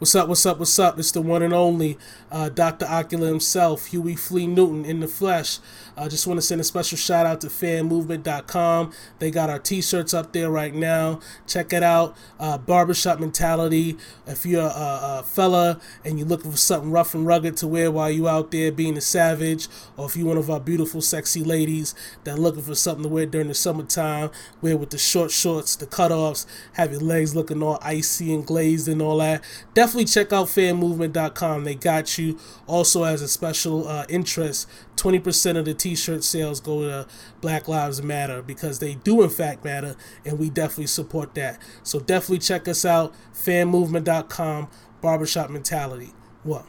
What's up, what's up, what's up? It's the one and only uh, Dr. Ocula himself, Huey Flea Newton in the flesh. I uh, just want to send a special shout out to fanmovement.com. They got our t shirts up there right now. Check it out. Uh, barbershop mentality. If you're a, a, fella and you're looking for something rough and rugged to wear while you out there being a savage, or if you're one of our beautiful, sexy ladies that are looking for something to wear during the summertime, wear with the short shorts, the cutoffs, have your legs looking all icy and glazed and all that, definitely check out fanmovement.com. They got you. Also, as a special uh, interest, 20% of the t shirt sales go to Black Lives Matter because they do, in fact, matter, and we definitely support that. So, definitely check us out. Fanmovement.com, Barbershop Mentality. What?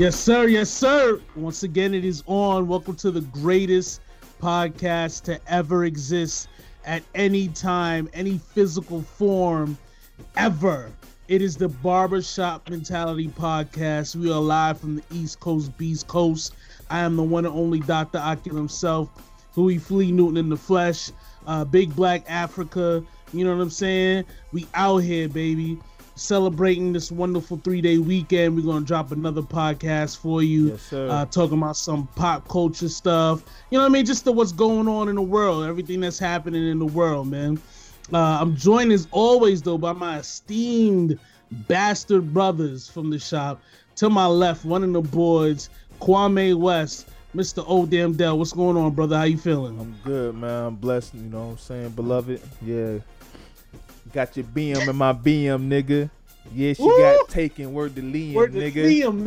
Yes, sir. Yes, sir. Once again, it is on. Welcome to the greatest podcast to ever exist at any time, any physical form ever. It is the Barbershop Mentality Podcast. We are live from the East Coast, Beast Coast. I am the one and only Dr. Ocula himself, Louis Flea Newton in the flesh, uh, Big Black Africa. You know what I'm saying? We out here, baby celebrating this wonderful three day weekend. We're gonna drop another podcast for you, yes, uh, talking about some pop culture stuff. You know what I mean? Just the, what's going on in the world, everything that's happening in the world, man. Uh, I'm joined as always though by my esteemed bastard brothers from the shop. To my left, one of the boards, Kwame West. Mr. O Damn Dell, what's going on, brother? How you feeling? I'm good, man. I'm blessed, you know what I'm saying? Beloved. Yeah, Got your BM in my BM, nigga. Yes, you Woo! got taken. Word to Liam, Word to nigga. Liam,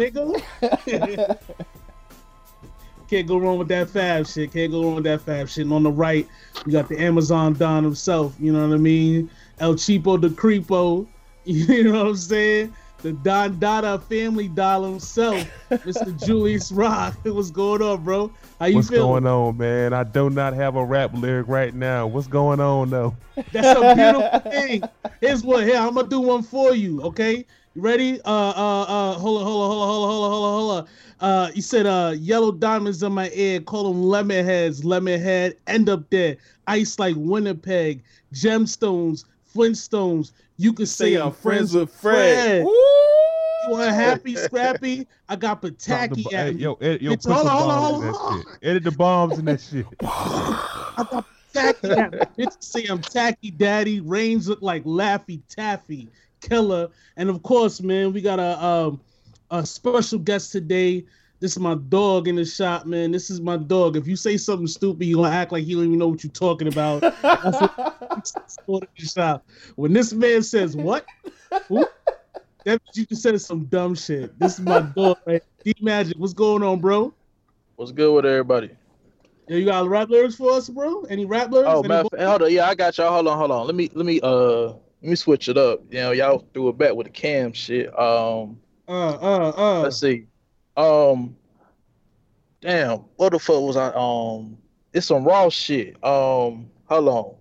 nigga. Can't go wrong with that fab shit. Can't go wrong with that fab shit. And on the right, you got the Amazon Don himself. You know what I mean? El Cheapo the Creepo. You know what I'm saying? The Don Dada family doll himself, Mr. Julius Rock. What's going on, bro? How you feeling? What's feeling? going on, man? I do not have a rap lyric right now. What's going on, though? That's a beautiful thing. Here's what. Here, I'm gonna do one for you. Okay, you ready? Uh, uh, uh. Hold on, hold on, hold on, hold on, hold on, hold on, hold on. Uh, you said uh, yellow diamonds in my ear. Call them lemon heads. Lemon head. End up there. Ice like Winnipeg. Gemstones. Flintstones. You can say, say I'm, friends, with Fred. Fred. You want happy, scrappy? I got Pataki at hey, Yo, edit, yo, put hold on, hold on, hold on. Edit the bombs and that shit. I got Tacky at me. Bitch say I'm tacky daddy. Reigns look like Laffy Taffy. Killer. And of course, man, we got a um, a special guest today. This is my dog in the shop, man. This is my dog. If you say something stupid, you're gonna act like you don't even know what you're talking about. That's what in the shop. When this man says what? Ooh, that you just said some dumb shit. This is my dog, right? D Magic, what's going on, bro? What's good with everybody? Yeah, you got rap lyrics for us, bro? Any rap lyrics? Oh, man, hold on. Yeah, I got y'all. Hold on, hold on. Let me, let me, uh, let me switch it up. You know, y'all threw it back with the cam shit. Um, uh, uh, uh. Let's see. Um, damn, what the fuck was I? Um, it's some raw shit. Um, hold on.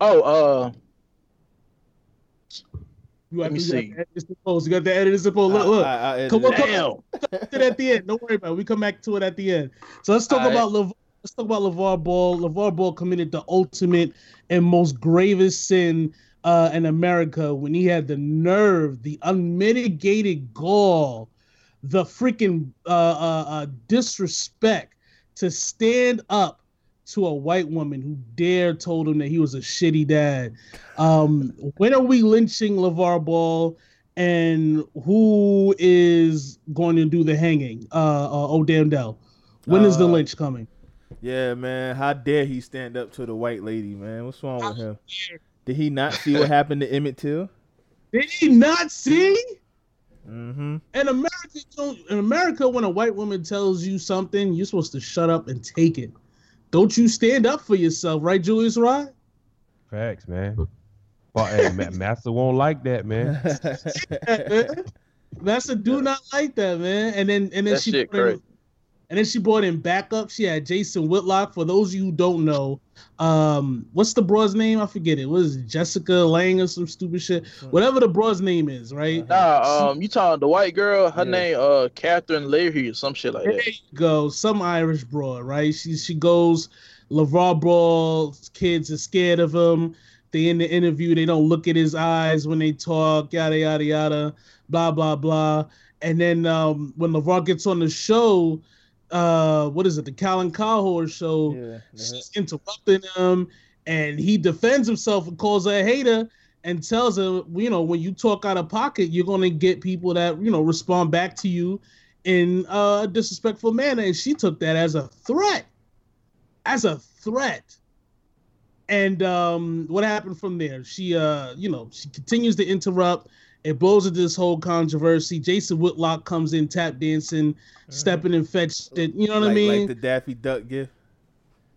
Oh, uh. You Let me see. Suppose you got the edit suppose. Look, look. I, I come on, come on. to at the end. Don't worry about it. We come back to it at the end. So let's talk All about right. let's talk about LaVar Ball. LaVar Ball committed the ultimate and most gravest sin uh, in America when he had the nerve, the unmitigated gall the freaking uh, uh, uh, disrespect to stand up to a white woman who dared told him that he was a shitty dad. Um, when are we lynching LaVar Ball? And who is going to do the hanging? Uh, uh oh damn Dell. When is the uh, lynch coming? Yeah, man. How dare he stand up to the white lady, man? What's wrong with him? Did he not see what happened to Emmett Till? Did he not see? Mm-hmm. In America, in America, when a white woman tells you something, you're supposed to shut up and take it. Don't you stand up for yourself, right, Julius Rod? Facts, man. But hey, Master won't like that, man. yeah, man. Master do not like that, man. And then and then that she put in, And then she brought in backup. She had Jason Whitlock. For those of you who don't know, um, what's the broad's name? I forget it. Was it? Jessica Lang or some stupid shit? Whatever the broad's name is, right? Nah, um, you talking the white girl? Her Yeah. name uh Catherine Leahy or some shit like There that. There you go. Some Irish broad, right? She she goes. LaVar Ball's kids are scared of him. They in the interview, they don't look at his eyes when they talk, yada yada yada, blah blah blah. And then um, when LaVar gets on the show, uh, what is it, the Colin Cowherd's show? Yeah. She's interrupting him, and he defends himself and calls her a hater and tells her, you know, when you talk out of pocket, you're gonna get people that you know respond back to you in a disrespectful manner, and she took that as a threat, as a threat. And um, what happened from there? She, uh, you know, she continues to interrupt. It blows into this whole controversy. Jason Whitlock comes in tap dancing, stepping and fetched it. You know what like, I mean? Like the Daffy Duck gift.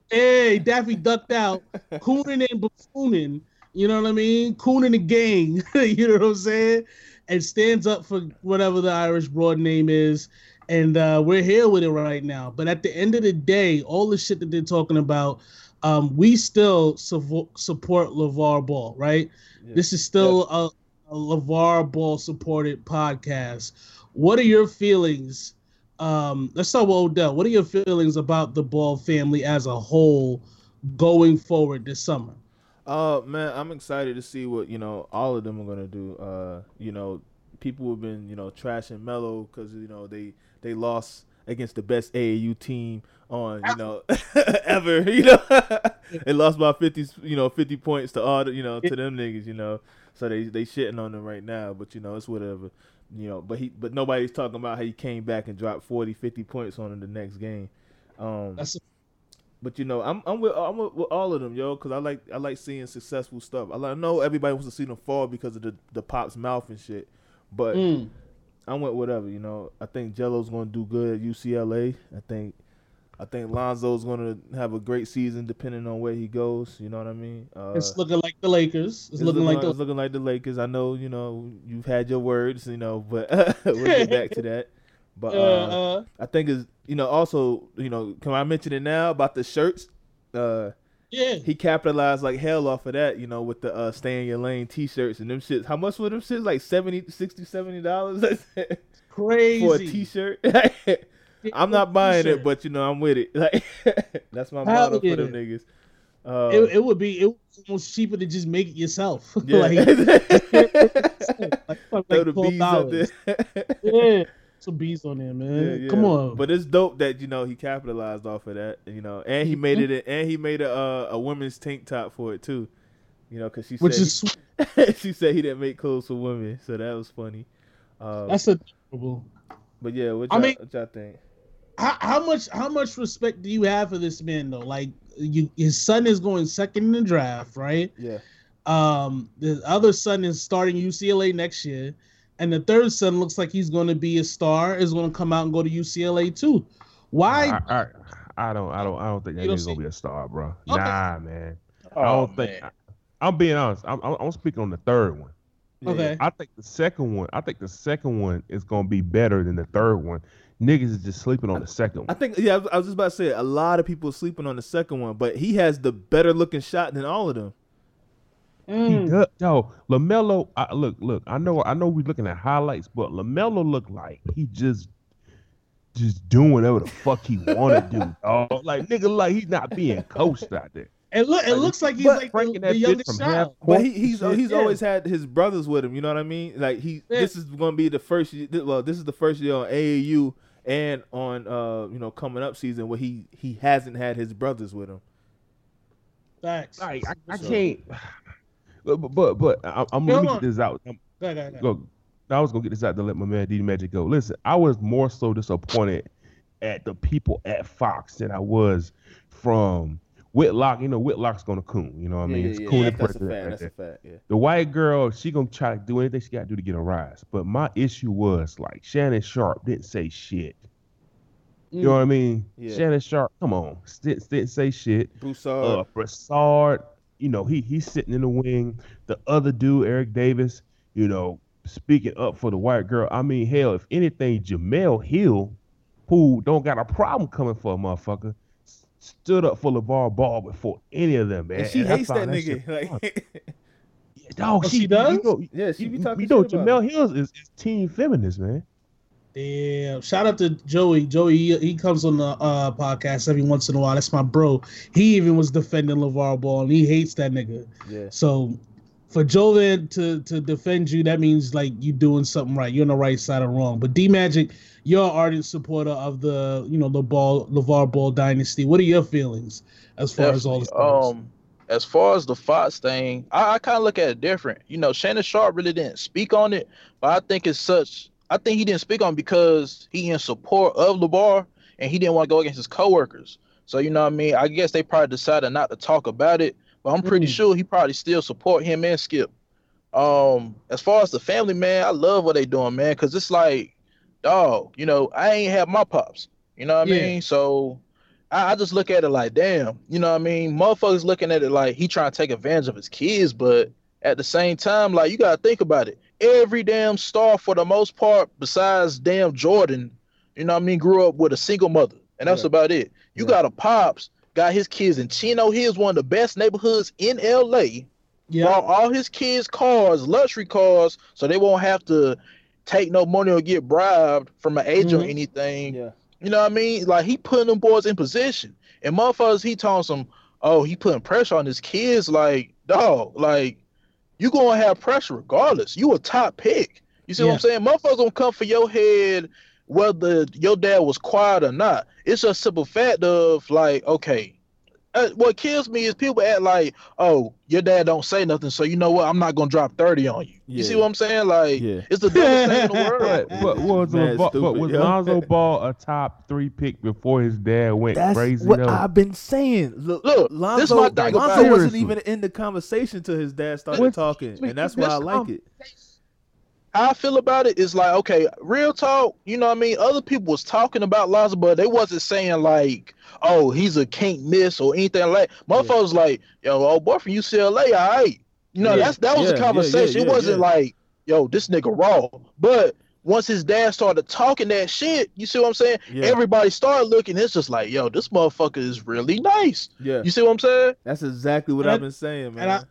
Hey, Daffy ducked out, cooning and buffooning. You know what I mean? Cooning the gang. you know what I'm saying? And stands up for whatever the Irish broad name is. And uh, we're here with it right now. But at the end of the day, all the shit that they're talking about, um, we still su- support LaVar Ball, right? Yeah. This is still a, a LaVar Ball supported podcast. What are your feelings? Um, let's start with Odell. What are your feelings about the Ball family as a whole going forward this summer? Uh man, I'm excited to see what you know all of them are gonna do. Uh, you know, people have been you know trashing Mello because you know they they lost against the best AAU team on you know ever. You know, they lost by fifty you know fifty points to all the, you know to them niggas. You know, so they they shitting on him right now. But you know it's whatever. You know, but he but nobody's talking about how he came back and dropped 40, 50 points on him the next game. Um, That's but you know, I'm I'm with I'm with, with all of them, yo, because I like I like seeing successful stuff. I, like, I know everybody wants to see them fall because of the the pop's mouth and shit, but mm, I went whatever. You know, I think Gelo's gonna do good at UCLA. I think I think Lonzo's gonna have a great season depending on where he goes. You know what I mean? Uh, it's looking like the Lakers. It's, it's looking like the it's looking like the Lakers. I know, you know, you've had your words, you know, but we'll get back to that. But uh, uh, uh, I think is you know also you know can I mention it now about the shirts? Uh, yeah. he capitalized like hell off of that, you know, with the uh, stay in your lane t-shirts and them shits. How much were them shits? Like 70 60 70 dollars Crazy. for a t-shirt. I'm not buying it, but you know I'm with it. Like that's my motto for them niggas. Uh, it, it would be it was almost cheaper to just make it yourself. yeah. like, like, like the $12. bees up there. Yeah. Some bees on there, man. Yeah, yeah. Come on. But it's dope that you know he capitalized off of that, you know, and he made it, and he made a uh, a women's tank top for it too, you know, because she Which said is he, she said he didn't make clothes for women, so that was funny. Uh, That's adorable. but yeah, what y'all, mean- what y'all think? How, how much how much respect do you have for this man though? Like you his son is going second in the draft, right? Yeah, Um the other son is starting UCLA next year. And the third son looks like he's going to be a star. Is going to come out and go to UCLA too. Why? I, I, I don't, I don't, I don't think that You nigga's gonna be a star, bro. Okay. Nah, man. Oh, I don't think. man. I, am being honest. I'm, I'm, I'm speaking on the third one. Okay. I think the second one. I think the second one is gonna be better than the third one. Niggas is just sleeping on the second one. I think yeah, I was, I was just about to say a lot of people are sleeping on the second one, but he has the better looking shot than all of them. He Mm, does, yo, Lamelo. I, look, look. I know, I know. We're looking at highlights, but Lamelo look like he just, just doing whatever the fuck he want to do. dawg. Like nigga, like he's not being coached out there. it look it Like, looks like he's like the, the that bitch youngest from child. But he, he's and shit. he's Yeah. always had his brothers with him. You know what I mean? Like he, Yeah. this is going to be the first. Well, this is the first year on AAU and on uh you know coming up season where he he hasn't had his brothers with him. Facts. Like I, I So- can't. But but but, but I, I'm Go let me get this out. I'm, Go ahead, go ahead, go I was gonna get this out to let my man D Magic go. Listen, I was more so disappointed at the people at Fox than I was from Whitlock. You know, Whitlock's gonna coon. You know what I mean? it's coon and that's a fact. right That's a fact. Yeah. The white girl, she gonna try to do anything she gotta do to get a rise. But my issue was like Shannon Sharpe didn't say shit. You know what I mean? Yeah. Shannon Sharpe, come on, didn't, didn't say shit. Broussard. Uh, Brassard, you know, he he's sitting in the wing. The other dude, Eric Davis, you know, speaking up for the white girl. I mean, hell, if anything, Jemele Hill who don't got a problem coming for a motherfucker, stood up for LaVar Ball before any of them, man. And she And hates that found nigga. fun. Like, Dog, Oh, she, she does? You know, yeah, she be you, talking you know shit about Jemele Hills is, is team feminist, man. Damn! Shout out to Joey. Joey, he, he comes on the uh, podcast every once in a while. That's my bro. He even was defending LaVar Ball, and he hates that nigga. Yeah. So, for Jovan to to defend you, that means like you doing something right. You're on the right side of wrong. But D Magic, you're an ardent supporter of the you know the ball LaVar Ball dynasty. What are your feelings as far as all this? Definitely. Um, as far as the Fox thing, I, I kind of look at it different. You know, Shannon Sharpe really didn't speak on it, but I think it's such. I think he didn't speak on it because he in support of LaVar and he didn't want to go against his coworkers. So you know what I mean. I guess they probably decided not to talk about it, but I'm pretty Mm. sure he probably still support him and Skip. Um, as far as the family, man, I love what they doing, man, because it's like, dog, you know, I ain't have my pops. You know what I mean? So I, I just look at it like, damn, you know what I mean? Motherfuckers looking at it like he trying to take advantage of his kids, but at the same time, like you gotta think about it. Every damn star, for the most part, besides damn Jordan, you know what I mean, grew up with a single mother, and that's Yeah. about it. You Yeah. got a pops, got his kids in Chino Hills, one of the best neighborhoods in LA. yeah, Bought all his kids cars, luxury cars, so they won't have to take no money or get bribed from an agent or Mhm. anything. Yeah. You know what I mean? Like he putting them boys in position. And motherfuckers, he telling some, oh, he putting pressure on his kids. Like, dog, like you gonna have pressure regardless. You a top pick. You see what I'm saying? Motherfuckers gonna come for your head whether your dad was quiet or not. It's a simple fact of like, okay. Uh, what kills me is people act like, oh, your dad don't say nothing, so you know what? I'm not gonna drop 30 on you. You see what I'm saying? Like, Yeah. it's the dumbest thing in the world. But, but was, Mad LaVar, but was. Lonzo Ball a top three pick before his dad went That's crazy? what though? I've been saying. Look, Look, Lonzo, this my thing Lonzo about wasn't even in the conversation till his dad started What's- talking, and that's why I like it. How I feel about it is like, okay, real talk, you know what I mean? Other people was talking about Lonzo, but they wasn't saying like, oh, he's a can't miss or anything like Motherfuckers like, yo, old boy from UCLA, all right. You know, Yeah, that's that was yeah, a conversation. yeah, it wasn't yeah. like, yo, this nigga raw. But once his dad started talking that shit, you see what I'm saying? Yeah, Everybody started looking, it's just like, yo, this motherfucker is really nice. yeah, You see what I'm saying? that's exactly what And I- I've been saying, man. and I-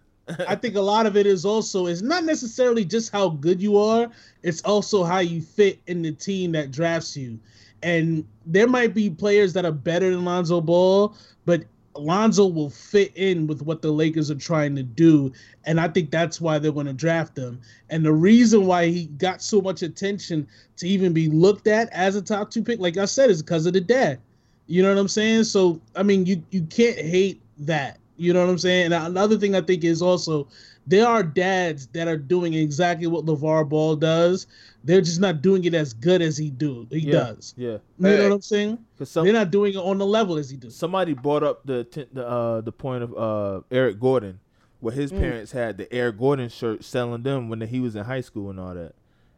I think a lot of it is also it's not necessarily just how good you are, it's also how you fit in the team that drafts you. And there might be players that are better than Lonzo Ball, but Lonzo will fit in with what the Lakers are trying to do. And I think that's why they're going to draft him. And the reason why he got so much attention to even be looked at as a top two pick, like I said, is because of the dad. You know what I'm saying? So I mean, you you can't hate that. You know what I'm saying? And another thing I think is also there are dads that are doing exactly what LaVar Ball does. They're just not doing it as good as he do he yeah, does. yeah. You know what I'm saying? Because some They're not doing it on the level as he does. somebody brought up the the uh the point of uh Eric Gordon, where his Mm. parents had the Eric Gordon shirt selling them when he was in high school and all that,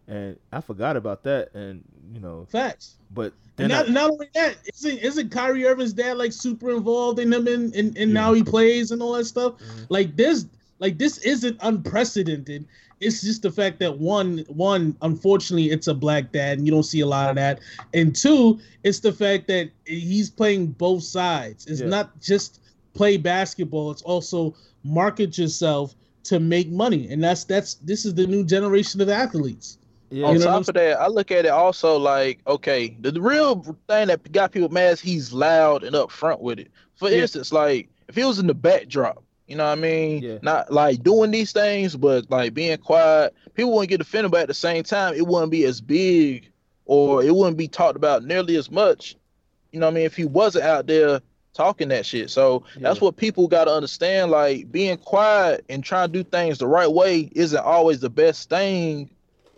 and I forgot about that, and you know, Facts. but And then not, I, not only that, isn't isn't Kyrie Irving's dad like super involved in him and, and, and now he plays and all that stuff? Mhm. Like this like this isn't unprecedented. It's just the fact that one one unfortunately it's a black dad and you don't see a lot of that. And two, it's the fact that he's playing both sides. It's Yeah. not just play basketball, it's also market yourself to make money. And that's that's this is the new generation of athletes. Yeah, On You know top of that, I look at it also like, okay, the, the real thing that got people mad is he's loud and upfront with it. For Yeah. instance, like if he was in the backdrop, you know what I mean? Yeah. Not like doing these things, but like being quiet, people wouldn't get offended, but at the same time, it wouldn't be as big or it wouldn't be talked about nearly as much. You know what I mean? If he wasn't out there talking that shit. So that's what people got to understand. Like being quiet and trying to do things the right way isn't always the best thing.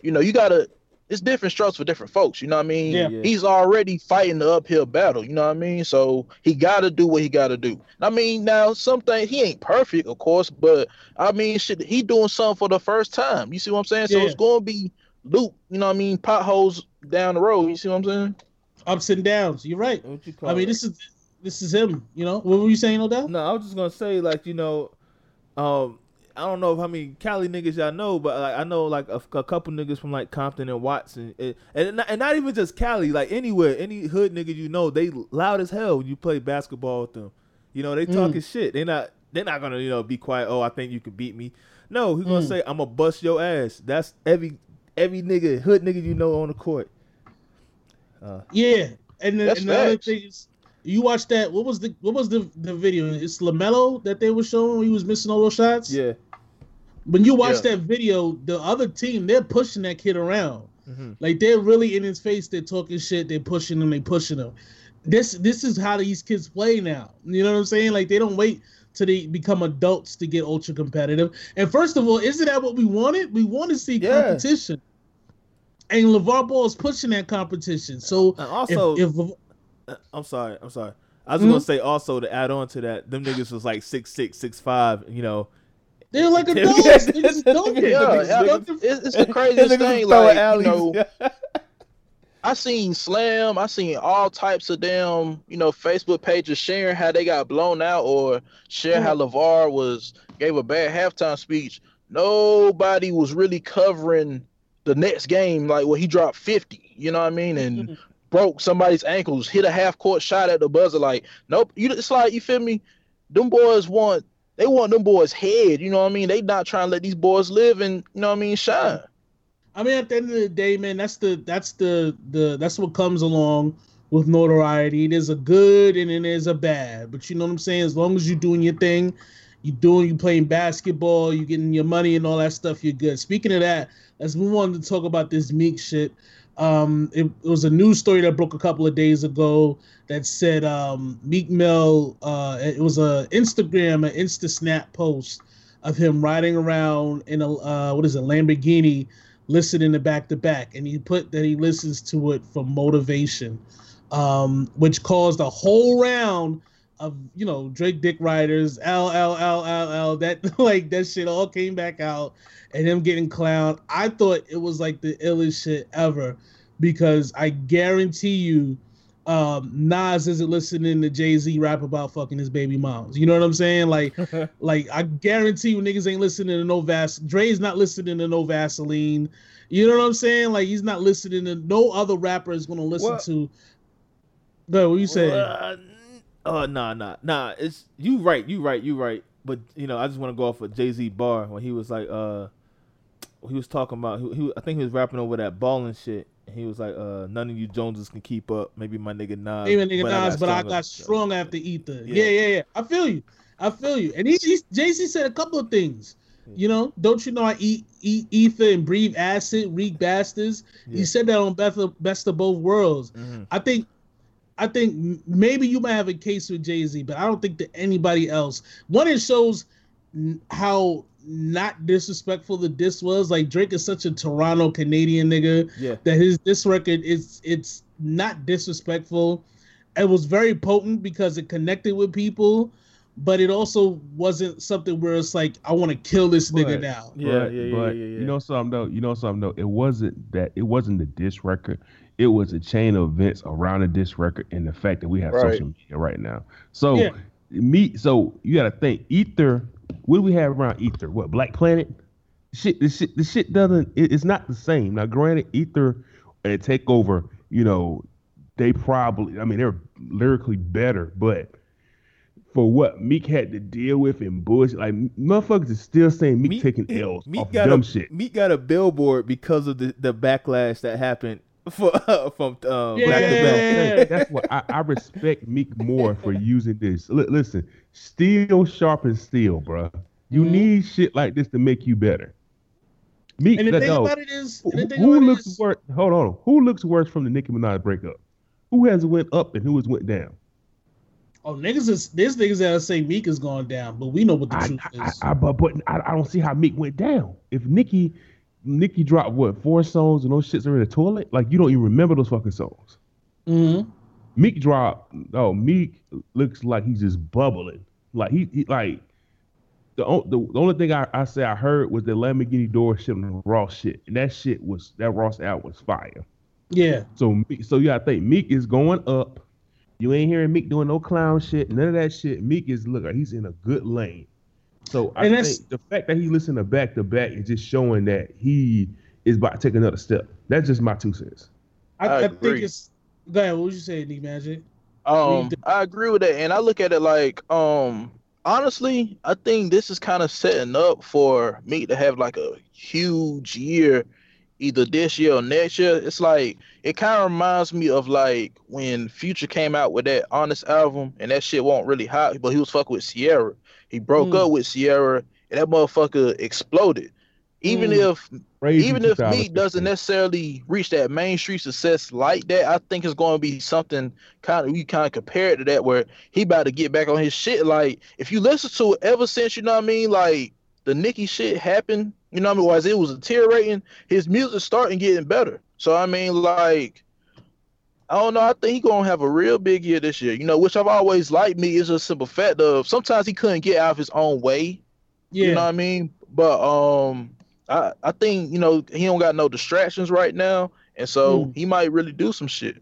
You know, you gotta. It's different strokes for different folks. You know what I mean? Yeah. Yeah. He's already fighting the uphill battle. You know what I mean? So he got to do what he got to do. I mean, now some things he ain't perfect, of course, but I mean, shit, he doing something for the first time. You see what I'm saying? So Yeah. it's going to be loop. You know what I mean? Potholes down the road. You see what I'm saying? Ups and downs. You're right. what you call I mean, it? this is this is him. You know what were you saying, Odell? No, I was just gonna say, like, you know, um, I don't know how many Cali niggas y'all know, but like I know like a, a couple niggas from like Compton and Watson, and and not, and not even just Cali, like anywhere, any hood nigga you know, they loud as hell when you play basketball with them. You know, they talking mm. shit. They not they're not gonna you know be quiet. Oh, I think you can beat me. No, he's gonna mm. say I'm gonna bust your ass. That's every every nigga hood nigga you know on the court. Uh, yeah, and, the, and the other thing is, you watched that. What was the what was the the video? It's Lamelo that they were showing when he was missing all those shots. Yeah. When you watch Yeah. that video, the other team they're pushing that kid around. Mhm. Like they're really in his face. They're talking shit. They're pushing him. They pushing him. This this is how these kids play now. You know what I'm saying? Like they don't wait till they become adults to get ultra competitive. And first of all, isn't that what we wanted? We want to see Yeah. competition. And LaVar Ball is pushing that competition. So And also, if, if I'm sorry. I'm sorry. I was Mhm. gonna say also to add on to that, them niggas was like six six, six five. You know, they're like Yeah. adults, they just don't get Yeah, yeah, it's, it's the craziest Niggas thing. throwing Like, you alleys. know, I seen Slam, I seen all types of damn, you know, Facebook pages sharing how they got blown out or share how LaVar was gave a bad halftime speech. Nobody was really covering the next game, like when he dropped 50, you know what I mean? And broke somebody's ankles, hit a half court shot at the buzzer. Like, nope, you it's like you feel me? Them boys want they want them boys head, you know what I mean? They not trying to let these boys live and you know what I mean, shine. I mean, at the end of the day, man, that's the that's the the that's what comes along with notoriety. There's a good and then there's a bad. But you know what I'm saying? As long as you're doing your thing, you're doing you playing basketball, you getting your money and all that stuff, you're good. Speaking of that, let's move on to talk about this Meek shit. Um, it, it was a news story that broke a couple of days ago that said um, Meek Mill. Uh, it was a Instagram, an Insta Snap post of him riding around in a uh, what is it, Lamborghini, listening to back to back, and he put that he listens to it for motivation, um, which caused a whole round of you know Drake Dick Riders, L L L L L. That like that shit all came back out, and him getting clowned. I thought it was like the illest shit ever, because I guarantee you. Um, Nas isn't listening to Jay Z rap about fucking his baby moms. You know what I'm saying? Like, like I guarantee you niggas ain't listening to no Vas. Dre's not listening to no Vaseline. You know what I'm saying? Like he's not listening to no other rapper is gonna listen to. Go, what you say? Uh, oh nah nah nah. It's you right. You right. You right. But you know, I just want to go off of Jay Z bar when he was like, uh, he was talking about. He, he I think he was rapping over that balling shit. And he was like, uh, none of you Joneses can keep up. Maybe my nigga Nas. Even nigga I Nas, but I got strong after Ether. Yeah. Yeah, yeah, yeah. I feel you. I feel you. And he, he Jay Z said a couple of things. You know, don't you know I eat eat ether and breathe acid, reek bastards. Yeah. He said that on Best of, Best of Both Worlds. Mhm. I think I think maybe you might have a case with Jay Z, but I don't think that anybody else. One, it shows n- how not disrespectful the diss was. Like Drake is such a Toronto Canadian nigga Yeah. that his this record is it's not disrespectful. It was very potent because it connected with people, but it also wasn't something where it's like I want to kill this nigga now. Yeah, but, yeah, yeah, but yeah, yeah. You know something though. You know something though. It wasn't that. It wasn't the diss record. It was a chain of events around the diss record and the fact that we have Right. social media right now. So Yeah. Me, so you got to think Ether. What do we have around Ether? What Black Planet? Shit, this shit, this shit doesn't. It, it's not the same. Now, granted, Ether and Takeover, you know, they probably. I mean, they're lyrically better, but for what Meek had to deal with in bullshit. Like motherfuckers is still saying Meek, Meek taking L's Meek off got dumb a, shit. Meek got a billboard because of the, the backlash that happened for from um, Yeah. back to back. Yeah. That's what I, I respect Meek more for using this. Li- listen, steel sharpens steel, bro. You Mhm. need shit like this to make you better. Meek, And the let- thing no. about it is, who, and the thing who looks is- worse? Hold on. Who looks worse from the Nicki Minaj breakup? Who has went up and who has went down? Oh, niggas is there's niggas that say Meek is going down, but we know what the I, truth I, is. I, I- but, but I, I don't see how Meek went down. If Nicki, Nicki dropped what four songs and those shits are in the toilet, like you don't even remember those fucking songs. Mhm. Meek dropped. Oh, Meek looks like he's just bubbling. Like he, he like the, the the only thing I, I say I heard was the Lamborghini door shit and Ross shit, and that shit was that Ross out was fire. Yeah, So Meek- so you gotta think Meek is going up. You ain't hearing Meek doing no clown shit, none of that shit. Meek is look, he's in a good lane. So I And think the fact that he listened to back to back is just showing that he is about to take another step. That's just my two cents. I, I I, think agree. it's. Go ahead. What would you say, D Magic? Um, I agree with that, and I look at it like, um, honestly, I think this is kind of setting up for me to have like a huge year, either this year or next year. It's like it kind of reminds me of like when Future came out with that Honest album, and that shit wasn't really hot, but he was fucking with Ciara. He broke Mm. up with Ciara, and that motherfucker exploded. Even Mm. if Crazy even if 2015. Meek doesn't necessarily reach that mainstream success like that, I think it's going to be something kind of we kind of compare it to that where he about to get back on his shit. Like if you listen to it ever since you know what I mean, like the Nicki shit happened, you know what I mean, as it was deteriorating, his music starting getting better. So I mean, like. I don't know. I think he gonna have a real big year this year. You know, which I've always liked. Me is a simple fact of sometimes he couldn't get out of his own way. Yeah. You know what I mean? But um, I I think you know he don't got no distractions right now, and so Mm. he might really do some shit.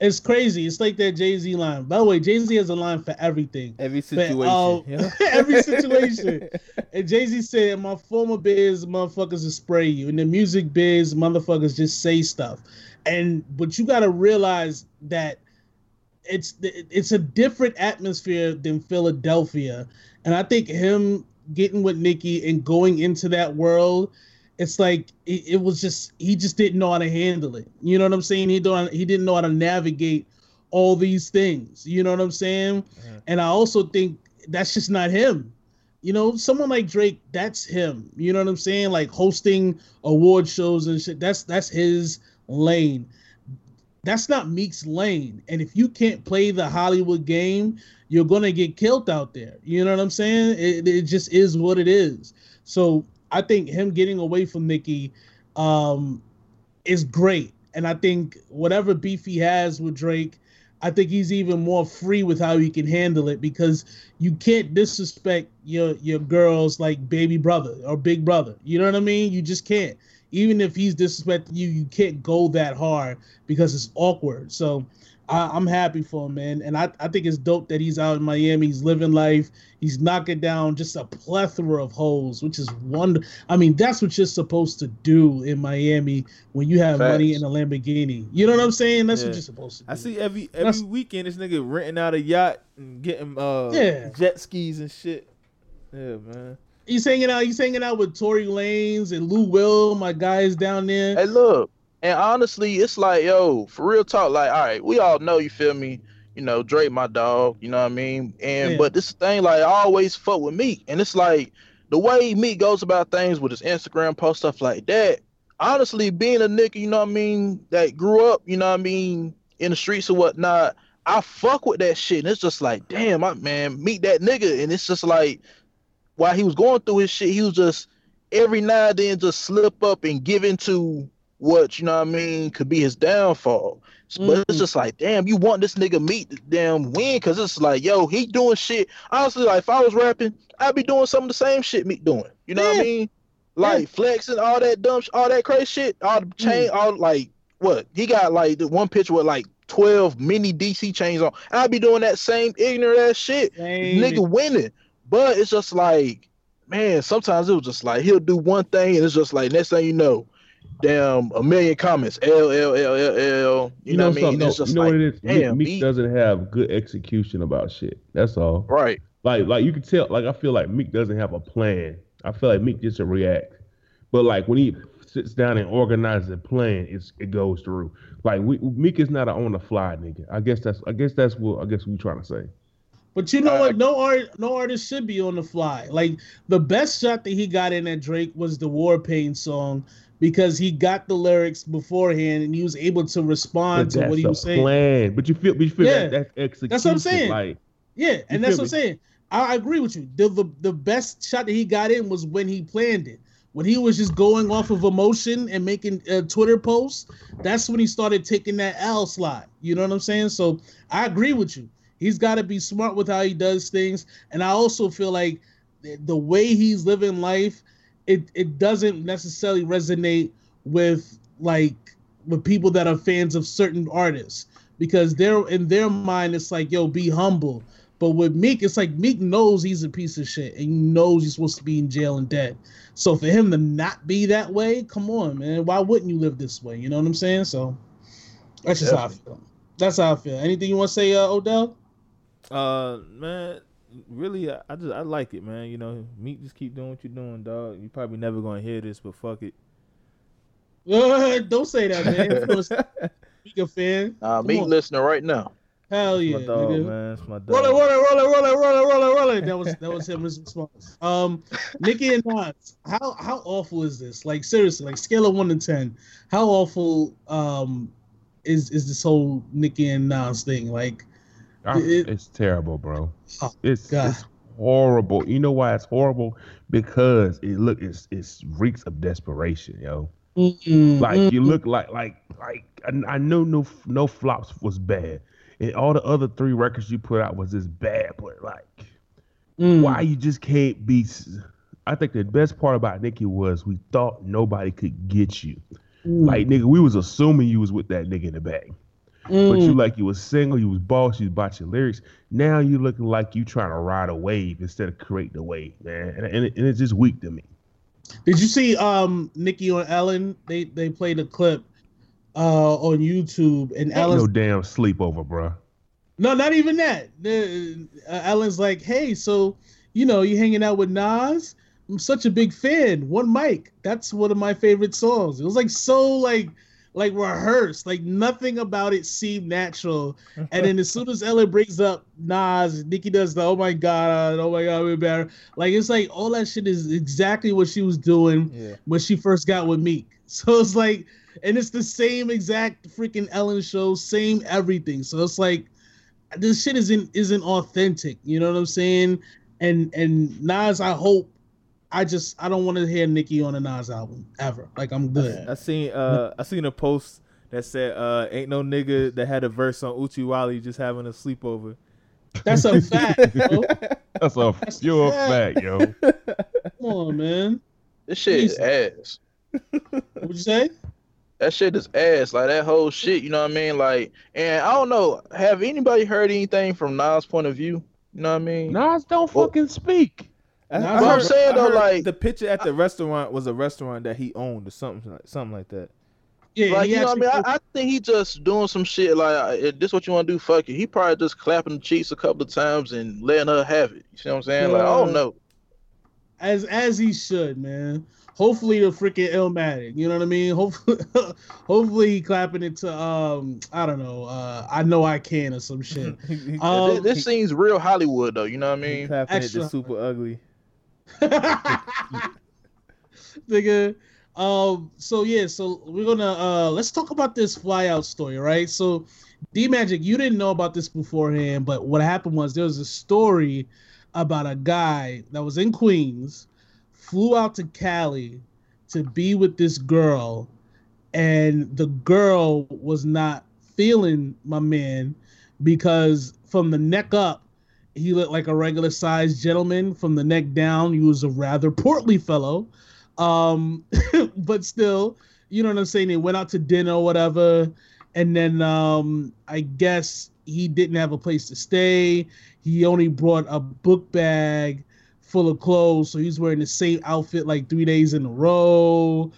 It's crazy. It's like that Jay Z line. By the way, Jay Z has a line for everything. Every But, situation. um, yeah. every situation. And Jay Z said, my former biz, motherfuckers will spray you. and the music biz, motherfuckers just say stuff." And but you got to realize that it's it's a different atmosphere than Philadelphia, and I think him getting with Nicki and going into that world, it's like it, it was just he just didn't know how to handle it. You know what I'm saying? He don't he didn't know how to navigate all these things. You know what I'm saying? Yeah. And I also think that's just not him. You know, someone like Drake, that's him. You know what I'm saying? Like hosting award shows and shit. That's that's his lane. That's not Meek's lane. And if you can't play the Hollywood game, you're gonna get killed out there. You know what I'm saying? It, it just is what it is. So I think him getting away from Nicki um, is great. And I think whatever beef he has with Drake, I think he's even more free with how he can handle it because you can't disrespect your your girls like baby brother or big brother. You know what I mean? You just can't. Even if he's disrespecting you, you can't go that hard because it's awkward. So I, I'm happy for him, man. And I, I think it's dope that he's out in Miami. He's living life. He's knocking down just a plethora of holes, which is wonder. I mean, that's what you're supposed to do in Miami when you have money in a Lamborghini. You know what I'm saying? That's Yeah. what you're supposed to do. I see every every That's- weekend this nigga renting out a yacht and getting uh Yeah. jet skis and shit. Yeah, man. He's hanging out. He's hanging out with Tory Lanez and Lou Will, my guys down there. Hey, look, and honestly, it's like, yo, for real talk, like, all right, we all know, you feel me? You know, Drake, my dog, you know what I mean? And Yeah. but this thing, like, I always fuck with Meek, and it's like the way Meek goes about things with his Instagram post stuff like that. Honestly, being a nigga, you know what I mean, that grew up, you know what I mean, in the streets or whatnot, I fuck with that shit. And it's just like, damn, my man, meet that nigga. And it's just like, while he was going through his shit, he was just every now and then just slip up and give into what you know what I mean could be his downfall. But it's Mm. just like, damn, you want this nigga meet the damn win because it's like, yo, he doing shit. Honestly, like if I was rapping, I'd be doing some of the same shit me doing. You know what I mean? Like flexing, all that dumb, sh- all that crazy shit, all the chain, Mm. all like what he got like the one picture with like twelve mini DC chains on. I'd be doing that same ignorant ass shit Dang. nigga winning. But it's just like, man, sometimes it was just like he'll do one thing and it's just like next thing you know, damn a million comments. L L L L L. You, know, what I mean? No, just you know like, what it is? Damn, Meek Meek. doesn't have good execution about shit. That's all. right. Like, like you can tell. Like, I feel like Meek doesn't have a plan. I feel like Meek just a react. But like when he sits down and organizes a plan, it's it goes through. Like we, Meek is not an on the fly nigga. I guess that's I guess that's what I guess we trying to say. But you know I- what? No art, no artist should be on the fly. Like the best shot that he got in at Drake was the War Pain song because he got the lyrics beforehand and he was able to respond to what he was saying. plan. But you feel, but you feel Yeah. that that's execution. That's what I'm saying. Like Yeah, and that's what I'm saying. I, I agree with you. The, the the best shot that he got in was when he planned it. When he was just going off of emotion and making uh, Twitter posts, that's when he started taking that L slide. You know what I'm saying? So I agree with you. He's got to be smart with how he does things, and I also feel like the, way he's living life, it it doesn't necessarily resonate with like with people that are fans of certain artists because they're in their mind it's like yo be humble But with Meek, it's like Meek knows he's a piece of shit and he knows he's supposed to be in jail and dead. So for him to not be that way, come on, man. Why wouldn't you live this way? You know what I'm saying? So that's just how I feel. That's how I feel. Anything you want to say, uh, Odell? Uh, man, really, I, I just I like it, man. You know, Meek, just keep doing what you're doing, dog. You probably never gonna hear this, but fuck it. Uh, don't say that, man. Of course, Meek a fan. Uh, Come me listening right now. Hell yeah, my dog, nigga. man. It's my dog. Roll it, roll it, roll it, roll it, roll it, roll it, roll it. That was that was him his response. Um, Nicki and Nas, how how awful is this? Like seriously, like scale of one to ten, how awful um is is this whole Nicki and Nas thing? Like, I- It- it's terrible, bro. Oh, It's, it's horrible. You know why it's horrible? Because it look it's it's reeks of desperation, yo. mm, Like you look like like like I, I know no no flops was bad, and all the other three records you put out was just bad. But like, mm, why you just can't be? I think the best part about Nicki was we thought nobody could get you. mm, Like nigga, we was assuming you was with that nigga in the bag. But mm. you like you was single, you was boss, you was about your lyrics. Now you looking like you trying to ride a wave instead of create the wave, man. And, and, it, and it's just weak to me. Did you see um Nicki on Ellen? They they played a clip uh on YouTube and Ain't Ellen's no damn sleepover, bro. No, not even that. The, uh, Alan's like, hey, so you know, you hanging out with Nas? I'm such a big fan. One mic. That's one of my favorite songs. It was like so like like rehearsed. Like nothing about it seemed natural. And then as soon as Ellen brings up Nas, Nicki does the oh my god, uh, oh my god, we're better. Like it's like all that shit is exactly what she was doing Yeah. when she first got with Meek. So it's like, and it's the same exact freaking Ellen show, same everything. So it's like, this shit isn't isn't authentic. You know what I'm saying? And and Nas, I hope. I just I don't want to hear Nicki on a Nas album ever. Like I'm good. I seen uh I seen a post that said uh ain't no nigga that had a verse on Oochie Wally just having a sleepover. That's a fact, bro. That's a That's pure bad. fact, yo. Come on, man. This shit is ass. What'd you say? That shit is ass. Like that whole shit, you know what I mean? Like, and I don't know. Have anybody heard anything from Nas' point of view? You know what I mean? Nas don't Well- fucking speak. I, Nah, I but I'm saying, though, heard like- the picture at the restaurant was a restaurant that he owned or something like something like that. Yeah, Like, you know what I mean? I, I think he just doing some shit like, uh, if this what you want to do, fuck it. He probably just clapping the cheeks a couple of times and letting her have it. You see what I'm saying? Like, I don't know. as as he should, man. Hopefully the freaking Illmatic, you know what I mean? Hopefully, hopefully he clapping it to um I don't know, uh I know I can or some shit. He- he- Um, this, this seems real Hollywood though. You know what I mean? clapping it extra- to super ugly. Nigga. Um so yeah, so we're gonna uh let's talk about this flyout story, right? So D Magic, you didn't know about this beforehand, but what happened was there was a story about a guy that was in Queens, flew out to Cali to be with this girl, and the girl was not feeling my man because from the neck up, he looked like a regular sized gentleman. From the neck down, he was a rather portly fellow. Um, but still, you know what I'm saying? They went out to dinner or whatever, and then um, I guess he didn't have a place to stay. He only brought a book bag full of clothes, so he's wearing the same outfit like three days in a row.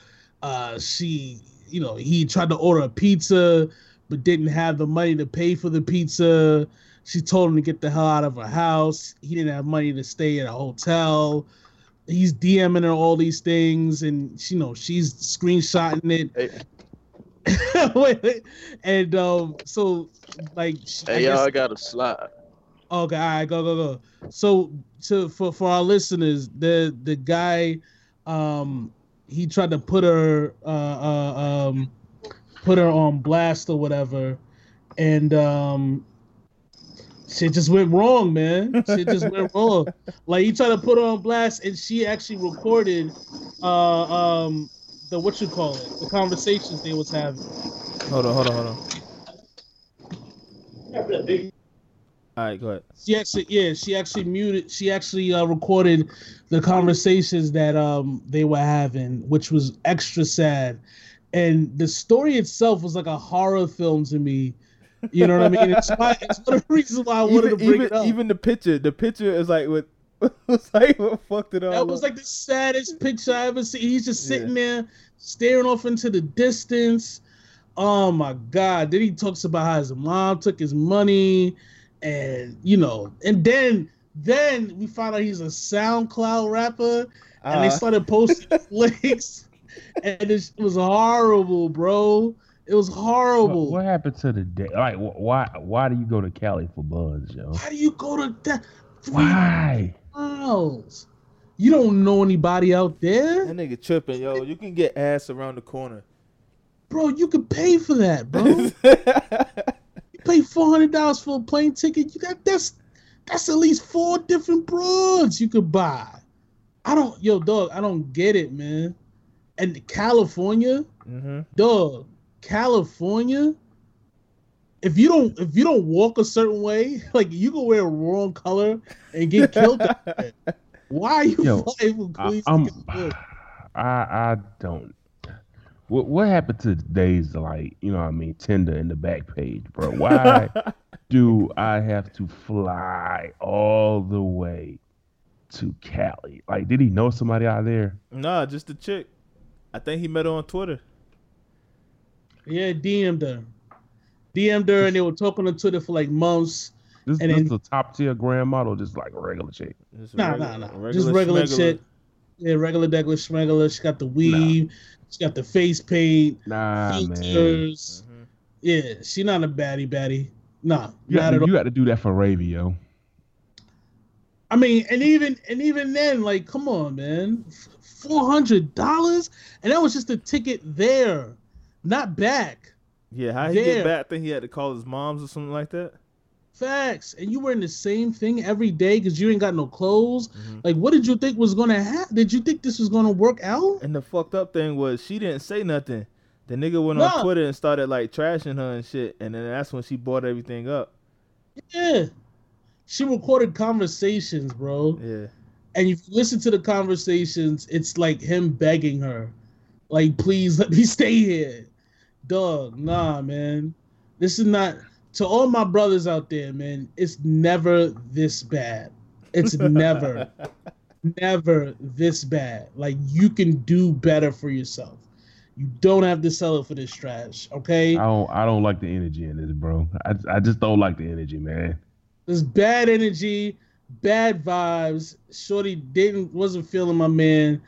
Uh, she, you know, he tried to order a pizza, but didn't have the money to pay for the pizza. She told him to get the hell out of her house. He didn't have money to stay at a hotel. He's DMing her all these things, and you know she's screenshotting it. Hey, and um, so like, hey guess- y'all, I got a slide. Okay, all right, go go go. So to for for our listeners, the the guy, um, he tried to put her uh, uh um put her on blast or whatever, and um. Shit just went wrong, man. Shit just went wrong. Like he tried to put her on blast, and she actually recorded, uh, um, the what you call it, the conversations they was having. Hold on, hold on, hold on. All right, go ahead. She actually, yeah, she actually muted. She actually uh, recorded the conversations that um they were having, which was extra sad. And the story itself was like a horror film to me You know what I mean? It's, why, it's one of the reasons why I wanted even, to bring even, it up. even the picture, the picture is like what was like what fucked it all. that was up. like the saddest picture I ever seen. He's just sitting there staring off into the distance. Oh my god! Then he talks about how his mom took his money, and you know, and then then we found out he's a SoundCloud rapper, and they Uh, started posting links, and it was horrible, bro. It was horrible. what happened to the day? Like, why? Why do you go to Cali for buzz, yo? How do you go to that? Why? miles. You don't know anybody out there, that nigga tripping, yo. You can get ass around the corner. bro. You could pay for that, bro. You pay four hundred dollars for a plane ticket. You got that's that's at least four different broads you could buy. I don't, yo, dog. I don't get it, man. And California, hmm dog, California. If you don't, if you don't walk a certain way, like you can wear a wrong color and get killed. Why are you Yo, flying from I, Queens to I'm. I I don't. What what happened to days like you know what I mean Tinder in the back page, bro? Why do I have to fly all the way to Cali? Like, did he know somebody out there? Nah, just the chick. I think he met her on Twitter. Yeah, DM'd her. DM'd her, and they were talking on Twitter for like months. This, And this then- is a top tier grand model, just like a regular chick. Just Nah, regular- nah, nah. Just regular schmegular. shit. Yeah, regular degular schmegular. She got the weave. She got the face paint, Nah, man. filters. Mhm. Yeah, she not a baddie baddie. Nah, You got, not to, at all. you got to do that for Ravy, yo. I mean, and even and even then, like, come on, man, four hundred dollars, and that was just a ticket there, not back. Yeah, how he There. get back? I think he had to call his moms or something like that. Facts, and you wearing the same thing every day because you ain't got no clothes. Mhm. Like, what did you think was gonna happen? Did you think this was gonna work out? And the fucked up thing was she didn't say nothing. The nigga went No. on Twitter and started like trashing her and shit, and then that's when she brought everything up. Yeah, she recorded conversations, bro. Yeah, And if you listen to the conversations, it's like him begging her, like, please let me stay here. Dog, nah, man. This is not to all my brothers out there, man, it's never this bad. It's never, never this bad. Like you can do better for yourself. You don't have to sell it for this trash, okay? I don't I don't like the energy in this, bro. I, I just don't like the energy, man. There's bad energy, bad vibes. Shorty didn't wasn't feeling my man,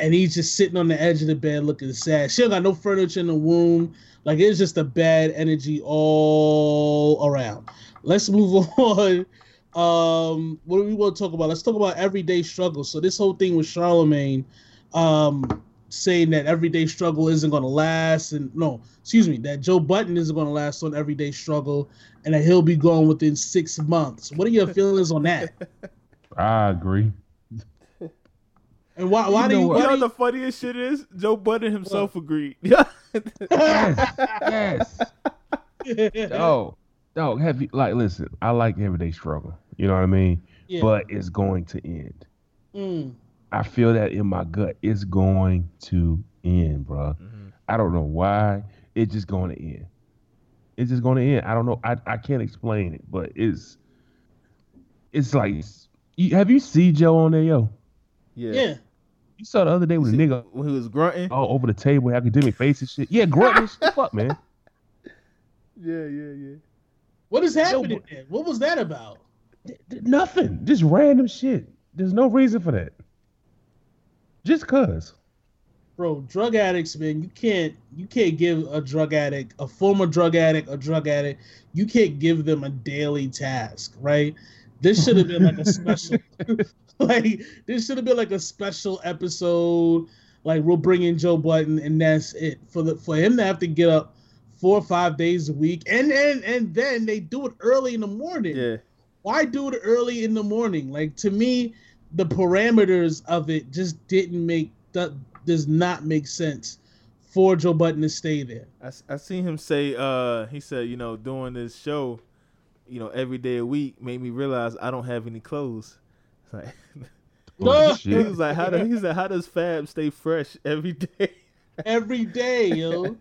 and he's just sitting on the edge of the bed looking sad. She don't got no furniture in the room. Like it's just a bad energy all around. Let's move on. Um, what do we want to talk about? Let's talk about everyday struggle. So this whole thing with Charlemagne, um, saying that everyday struggle isn't going to last, and no, excuse me, that Joe Budden isn't going to last on everyday struggle, and that he'll be gone within six months. What are your feelings on that? I agree. And why? Why You do know you? what? you know do the funniest shit is Joe Budden himself agreed. Yeah, Yes, yes. you... Dog, dog. Have you like? Listen, I like everyday struggle. You know what I mean? yeah. But it's going to end. Mm. I feel that in my gut. It's going to end, bro. I don't know why. It's just going to end. It's just going to end. I don't know. I, I can't explain it, but it's it's like you, have you seen Joe on there, yo? yeah. yeah. You saw the other day with a nigga when he was grunting. all over the table, academic face and shit. Yeah, grunting. and shit. Fuck, man. Yeah, yeah, yeah. What is happening there? What was that about? D- Nothing. Just random shit. There's no reason for that. Just cause. Bro, drug addicts, man, you can't you can't give a drug addict, a former drug addict, a drug addict, you can't give them a daily task, right? This should have been like a special like this should have been like a special episode. Like we'll bring in Joe Budden and that's it. For the for him to have to get up four or five days a week and and and then they do it early in the morning. Yeah, why do it early in the morning? Like to me, the parameters of it just didn't make that does not make sense for Joe Budden to stay there. I, I seen him say. Uh, he said, you know, doing this show, you know, every day a week made me realize I don't have any clothes. It's like Oh, he was like, how does he said, how does Fab stay fresh every day? Every day, yo.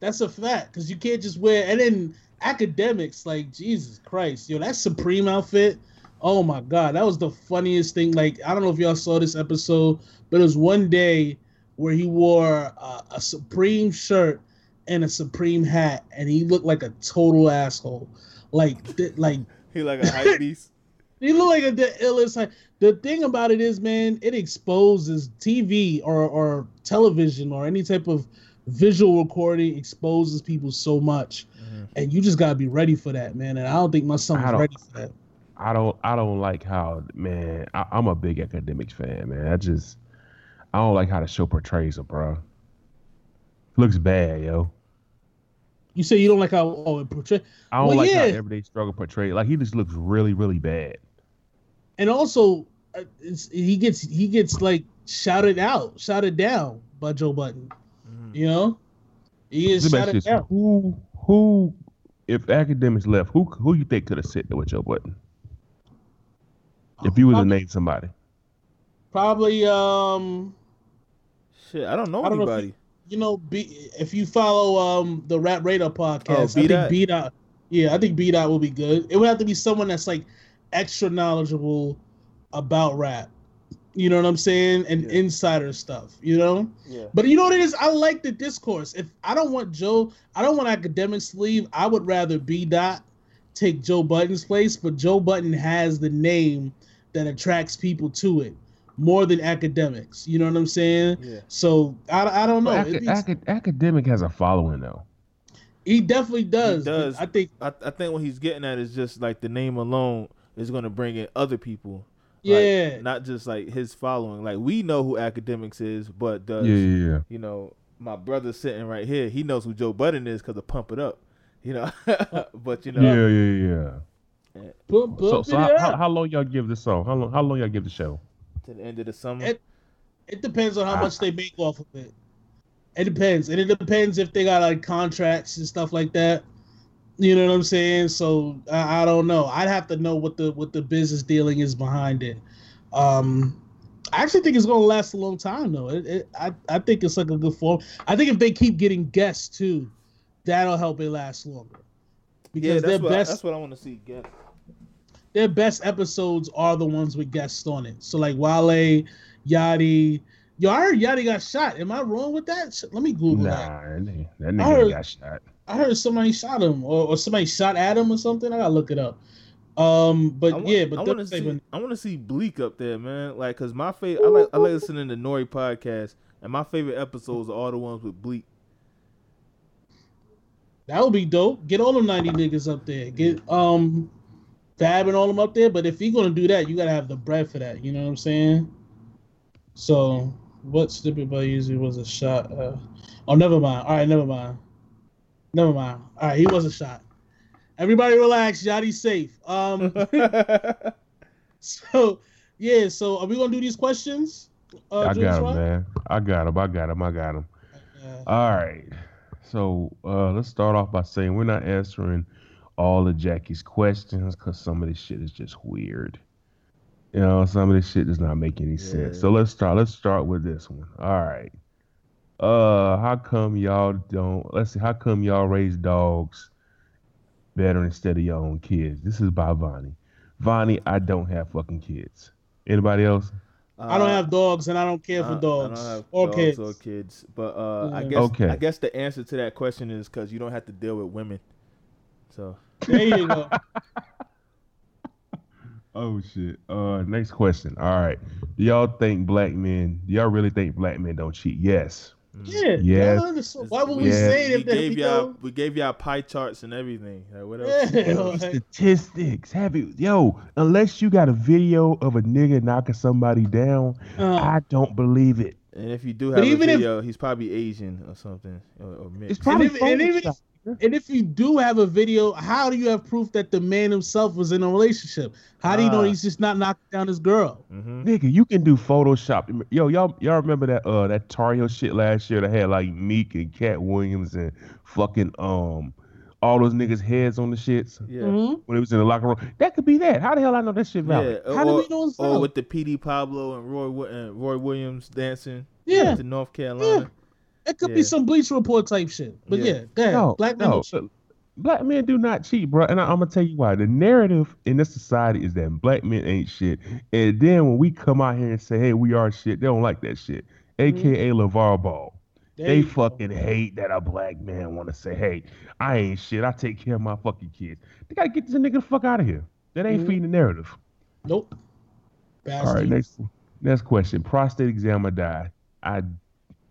That's a fact. Cause you can't just wear and then Akademiks, like Jesus Christ, yo, that Supreme outfit. Oh my god, that was the funniest thing. Like I don't know if y'all saw this episode, but it was one day where he wore uh, a Supreme shirt and a Supreme hat, and he looked like a total asshole. Like, th- like He like a hype beast. he looked like a the illest. Like, the thing about it is, man, it exposes TV or or television or any type of visual recording exposes people so much, Mhm. and you just gotta be ready for that, man. And I don't think my son was ready for that. I don't I don't like how man I, I'm a big Akademiks fan man I just I don't like how the show portrays him bro looks bad yo You say you don't like how oh it portray, I don't Well, like how everyday struggle portrayed like he just looks really really bad and also uh, it's, he gets he gets like shouted out, shouted down by Joe Budden. Mhm. You know, he is Let me ask shouted this, down. who who if Akademiks left who who you think could have sit there with Joe Budden if you was to Probably- name somebody probably um Shit, I don't know I don't know if anybody. you know, B, if you follow um the Rap Radar podcast, Oh, I think B-Dot? B Dot, yeah, I think B Dot will be good. It would have to be someone that's like extra knowledgeable about rap. You know what I'm saying? And Yeah. insider stuff. You know. Yeah. But you know what it is? I like the discourse. If I don't want Joe, I don't want Akademiks to leave. I would rather B Dot take Joe Budden's place, but Joe Budden has the name that attracts people to it more than academics. You know what I'm saying? Yeah. So I, I don't know. But It'd aca- be- aca- academic has a following though he definitely does. but does. I think I, I think what he's getting at is just like the name alone is going to bring in other people. Like, yeah. not just like his following. Like we know who Akademiks is, but does yeah yeah yeah you know my brother sitting right here? He knows who Joe Budden is because of Pump It Up. You know, but you know, yeah yeah yeah Put, put so, so it how, up. how, how long y'all give this song? How long? How long y'all give the show? to the end of the summer. It- It depends on how ah. much they make off of it. It depends, and it depends if they got like contracts and stuff like that. You know what I'm saying? So I, I don't know. I'd have to know what the what the business dealing is behind it. Um, I actually think it's going to last a long time though. It, it, I I think it's like a good form. I think if they keep getting guests too, that'll help it last longer. yeah, Because their that's what, best that's what I want to see. guests. their best episodes are the ones with guests on it. So like Wale, Yachty. Yo, I heard Yachty got shot. Am I wrong with that? Let me Google Nah, that. that nigga, that nigga heard- got shot. I heard somebody shot him, or, or somebody shot at him, or something. I gotta look it up. Um, but I wa- yeah, but I want to see. I want to see Bleek up there, man. Like, cause my favorite. I like. I like listening to Nori podcast, and my favorite episodes are all the ones with Bleek. that would be dope. Get all them ninety niggas up there. Get um, Fab and all them up there. But if you're gonna do that, you gotta have the bread for that. You know what I'm saying? So what stupid boy usually was a shot? Uh, oh, never mind. All right, never mind. Never mind. All right, he was a shot. Everybody relax. Yachty's safe. Um. So yeah, so are we gonna do these questions? Uh, I got him, Rock? man. I got him. I got him. I got him. Uh, All right. So uh, let's start off by saying we're not answering all of Jackie's questions because some of this shit is just weird. You know, some of this shit does not make any sense. So let's start. Let's start with this one. All right. Uh, how come y'all don't? Let's see. How come y'all raise dogs better instead of your own kids? This is by Vonnie. Vonnie, I don't have fucking kids. Anybody else? I don't have dogs and I don't care for Uh, I- dogs I don't have or dogs kids. or kids. But uh, I guess Okay. I guess the answer to that question is because you don't have to deal with women. So There you go. Oh shit. Uh next question. All right. Do y'all think black men do y'all really think black men don't cheat? Yes. Yeah. Yes. yeah, why would we Yeah. say it we if they gave you y'all we gave y'all pie charts and everything. Like, what else? Yeah, like, Statistics. Have you yo, unless you got a video of a nigga knocking somebody down, uh, I don't believe it. And if you do have a even if- video, he's probably Asian or something or, or mixed. It's probably if- and even Photoshop. And if you do have a video, how do you have proof that the man himself was in a relationship? How do you know Ah. he's just not knocking down his girl? hmm Nigga, you can do Photoshop. Yo, y'all, y'all remember that uh that Tario shit last year that had like Meek and Katt Williams and fucking um all those niggas heads on the shits Yeah. Mhm. when it was in the locker room. That could be that. How the hell I know that shit valid? Yeah, How do we know it's or with the PD Pablo and Roy and Roy Williams dancing Yeah. to North Carolina. It could Yeah. be some Bleach Report type shit. But Yeah. yeah. No, Black men no. don't cheat. black men do not cheat, bro. And I, am gonna tell you why. The narrative in this society is that black men ain't shit. And then when we come out here and say, "Hey, we are shit," they don't like that shit. AKA LaVar Ball. There They you go. fucking hate that a black man want to say, "Hey, I ain't shit. I take care of my fucking kids." They gotta get this nigga the fuck out of here. That ain't Mhm. feeding the narrative. Nope. All right, next next question. Prostate exam or die? I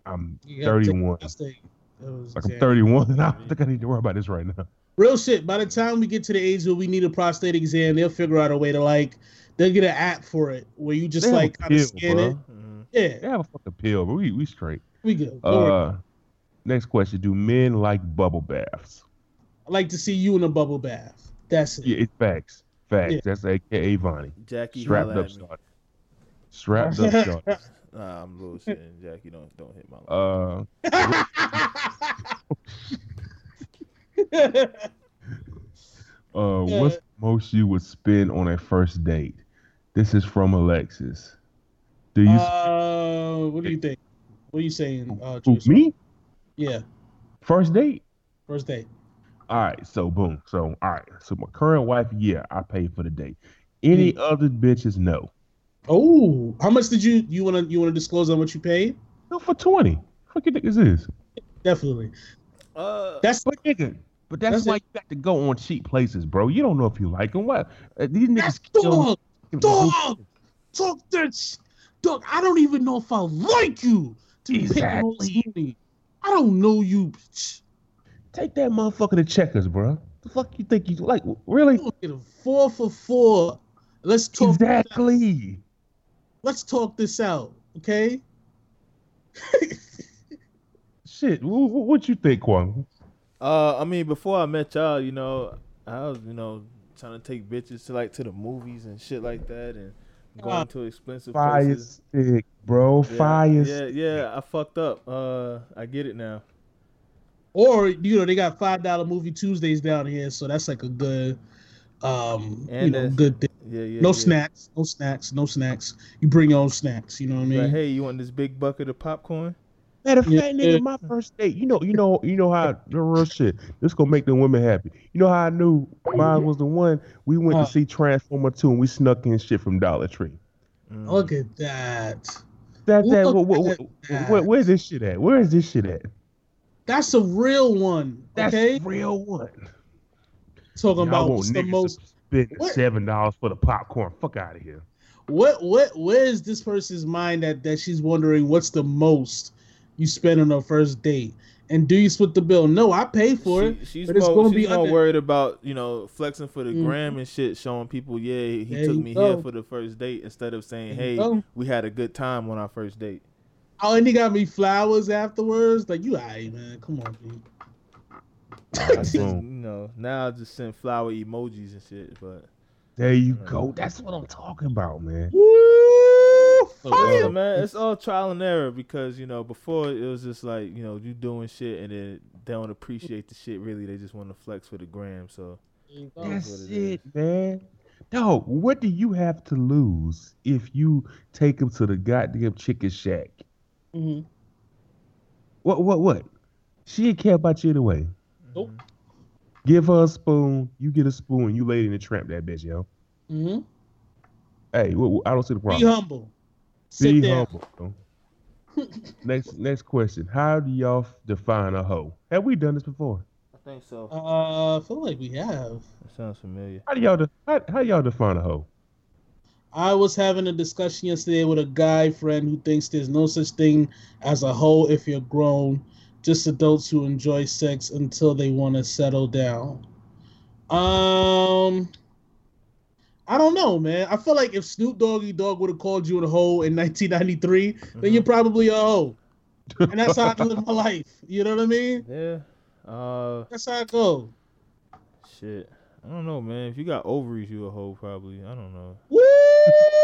I'm You gotta take 31. prostate. That was Like I'm 31, and I don't think I need to worry about this right now. Real shit. By the time we get to the age where we need a prostate exam, they'll figure out a way to like they'll get an app for it where you just They like kind of scan bro. it. Mhm. Yeah, They have a fucking pill, but we we straight. we good. Don't. Uh, next question: Do men like bubble baths? I like to see you in a bubble bath. That's it. Yeah, it's facts. Facts. Yeah. That's AKA Vonnie. Jackie Strapped up, at me. Strapped up, shot. Nah, I'm bullshitting. Jackie, don't don't hit my line. Uh, uh, what's the most you would spend on a first date? This is from Alexis. Do you uh, what do you think? What are you saying? Uh, who, me Yeah, first date? first date. All right, so boom. So all right, so my current wife, yeah, I paid for the date. Any other bitches, no. Oh, how much did you you want to you want to disclose on what you paid? No, for twenty. Fuck you think this is? Definitely. Uh, That's But nigga, but that's, That's why it. you got to go on cheap places, bro. You don't know if you like them. What uh, these niggas? kill- dog. Dog, talk that. sh- Dog, I don't even know if I like you to be picking on Exactly. money. I don't know you. Take that motherfucker to checkers, bro. The fuck you think you like? Really? You get a four for four. Let's talk. Exactly. Let's talk this out, okay? Shit. wh- wh- What you think, Kwang? Uh, I mean, before I met y'all, you know, I was, you know, trying to take bitches to like to the movies and shit like that, and going Ah. to expensive Fire places. stick, bro. Yeah, Fire. Yeah, yeah, I fucked up. Uh, I get it now. Or you know they got five dollar movie Tuesdays down here, so that's like a good, um, you know, good thing. Yeah, yeah. no yeah. snacks, no snacks, no snacks. You bring your own snacks. You know what I mean? Like, hey, you want this big bucket of popcorn? Matter of Yeah. fact, nigga, my first date. You know, you know, you know how the real shit. This gonna make the women happy. You know how I knew mine was the one. We went Uh. to see Transformer two, and we snuck in shit from Dollar Tree. Mm. Look at that. That that Look what, what, what, that. where's this shit at? Where is this shit at? That's a real one. That's okay, real one. talking Y'all about what's the most. Spend What? seven dollars for the popcorn. Fuck out of here. What what where is this person's mind that that she's wondering what's the most you spend on a first date? And do you split the bill? No, I pay for it. She, she's but it's more, gonna she's be more under- worried about you know flexing for the Mhm. gram and shit, showing people, yeah, he There took me go. here for the first date instead of saying, There hey, we had a good time on our first date. Oh, and he got me flowers afterwards. Like you, alright, man. Come on, dude. I send, you know, now I just send flower emojis and shit, but There you go. That's what I'm talking about, man. Woo! Oh, Fire. yeah, man, it's all trial and error because you know before it was just like you know you doing shit and then they don't appreciate the shit really. They just want to flex for the gram. So That's what it it, man. No, what do you have to lose if you take him to the goddamn chicken shack? Mm-hmm. What, what, what? She didn't care about you anyway. Nope. Give her a spoon. You get a spoon. You lady in the tramp that bitch, yo. Mhm. Hey, wh- wh- I don't see the problem. Be humble. Sit Be there. humble. next, next question. How do y'all define a hoe? Have we done this before? I think so. Uh, I feel like we have. That sounds familiar. How do y'all de- how, how y'all define a hoe? I was having a discussion yesterday with a guy friend who thinks there's no such thing as a hoe if you're grown, just adults who enjoy sex until they want to settle down. Um, I don't know, man. I feel like if Snoop Doggy Dogg would have called you a hoe in 1993, then you're probably a hoe, and that's how I live my life. You know what I mean? Yeah. Uh, That's how I go. shit. I don't know, man. If you got ovaries, you a hoe probably. I don't know. Woo!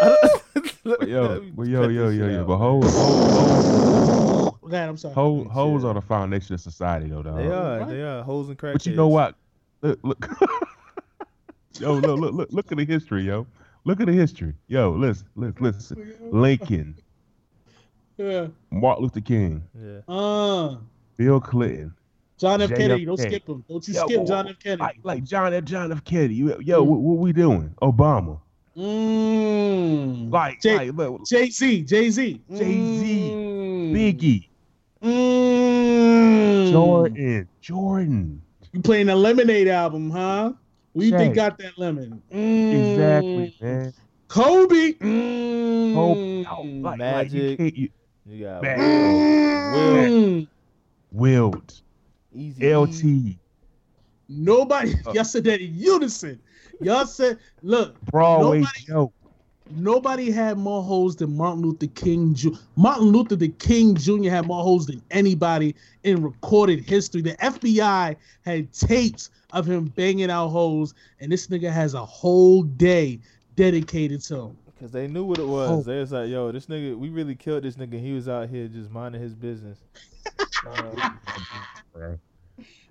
I don't- But yo, but yo, yo, yo, yo. But hoes, hoes, Okay, I'm sorry. hoes, hoes are the foundation of society, though, dog. They are. Right. They are hoes and crackheads. But you know what? Look, look. yo, look, look, look, look at the history, yo. Look at the history, yo. Listen, listen, listen. Lincoln, Yeah. Martin Luther King, Yeah. Uh, Bill Clinton, John F. JFK. Kennedy, don't skip him. Don't you Yo, skip John F. Kennedy. Like, like John F. John F. Kennedy. Yo, yo what, what we doing? Obama. Mm. Like, J- like look, Jay Z, Jay Z, Jay-Z, Biggie, Mm. Jordan, Jordan. You playing the Lemonade album, huh? We you think got that lemon? Mm. Exactly, man. Kobe. Mm. Oh, oh, like, like Magic. can't, you, You got Back. Mm. Wilt, Easy. LT, Nobody. Uh. Y'all said that in unison. Y'all said, look, Broadway Nobody- Joe. nobody had more holes than Martin Luther King. Ju- Martin Luther the King Jr. had more holes than anybody in recorded history. The FBI had tapes of him banging out holes, and this nigga has a whole day dedicated to him. Because they knew what it was. Oh. They was like, yo, this nigga, we really killed this nigga. He was out here just minding his business. Uh, bro.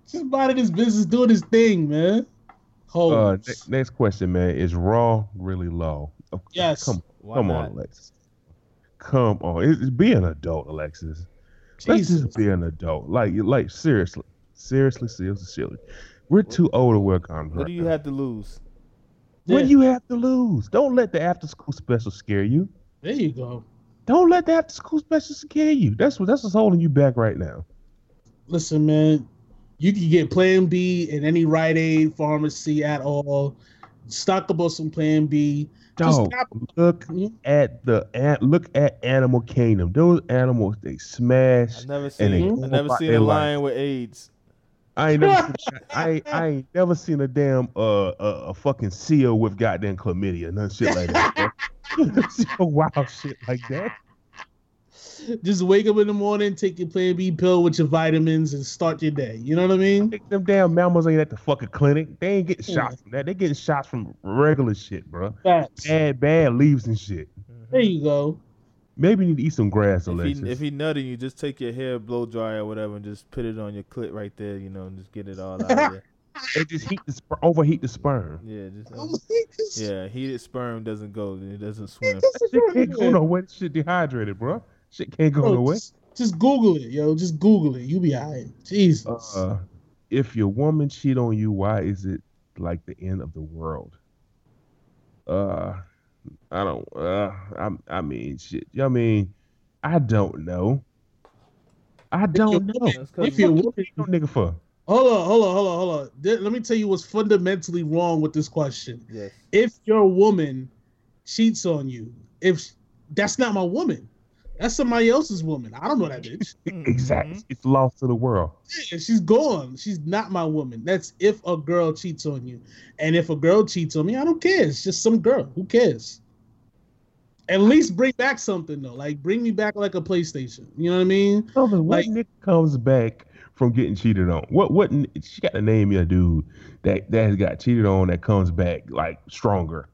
Just minding his business, doing his thing, man. Hoes. Uh, ne- next question, man. Is Raw really low? Oh, Yes. Come, why come not? on, Alexis. Come on. It's, it's be an adult, Alexis. Let's just be an adult. Like, like seriously, seriously, seriously, seriously. We're too old to wear condoms. What do you now. have to lose? What Yeah. do you have to lose? Don't let the after school special scare you. There you go. Don't let the after school special scare you. That's what that's what's holding you back right now. Listen, man, you can get Plan B in any Rite Aid pharmacy at all. Stock up on some Plan B. Just Dog, stop- look Mhm. at the an- look at Animal Kingdom. Those animals they smash. I've never seen. go I never seen their a life. lion with AIDS. I ain't never seen, I, I ain't never seen a damn uh a, a fucking seal with goddamn chlamydia, none shit like that. bro. You never seen a wild shit like that. Just wake up in the morning, take your Plan B pill with your vitamins, and start your day. You know what I mean? Think Them damn mammals ain't at the fucking clinic. They ain't getting shots from that. They getting shots from regular shit, bro. Facts. Bad, bad leaves and shit. There you go. Maybe you need to eat some grass, If Alexis. he, if he nutting you, just take your hair blow dry or whatever and just put it on your clit right there, you know, and just get it all out of there. They just heat the sper- overheat the sperm. Yeah, just uh, yeah. Heated sperm doesn't go. It doesn't swim. That shit can't go nowhere. Shit dehydrated, bro. Shit can't go Bro, nowhere. just, just Google it, yo. Just Google it. You be alright. Jesus. Uh, if your woman cheat on you, why is it like the end of the world? Uh, I don't. Uh, I. I mean, shit. I mean, I don't know. I don't know. That's 'cause if you're What woman, you no nigga for? hold on, hold on, hold on, hold on. Th- Let me tell you what's fundamentally wrong with this question. yes. If your woman cheats on you, if that's not my woman, that's somebody else's woman. I don't know that bitch. Mm-hmm. Exactly. It's lost to the world. Yeah, she's gone. She's not my woman. That's if a girl cheats on you. And if a girl cheats on me, I don't care. It's just some girl. Who cares? At least bring back something though. Like bring me back like a PlayStation. You know what I mean? Tell what Like- nigga comes back from getting cheated on? What? What? She got to name me a dude that that has got cheated on that comes back like stronger.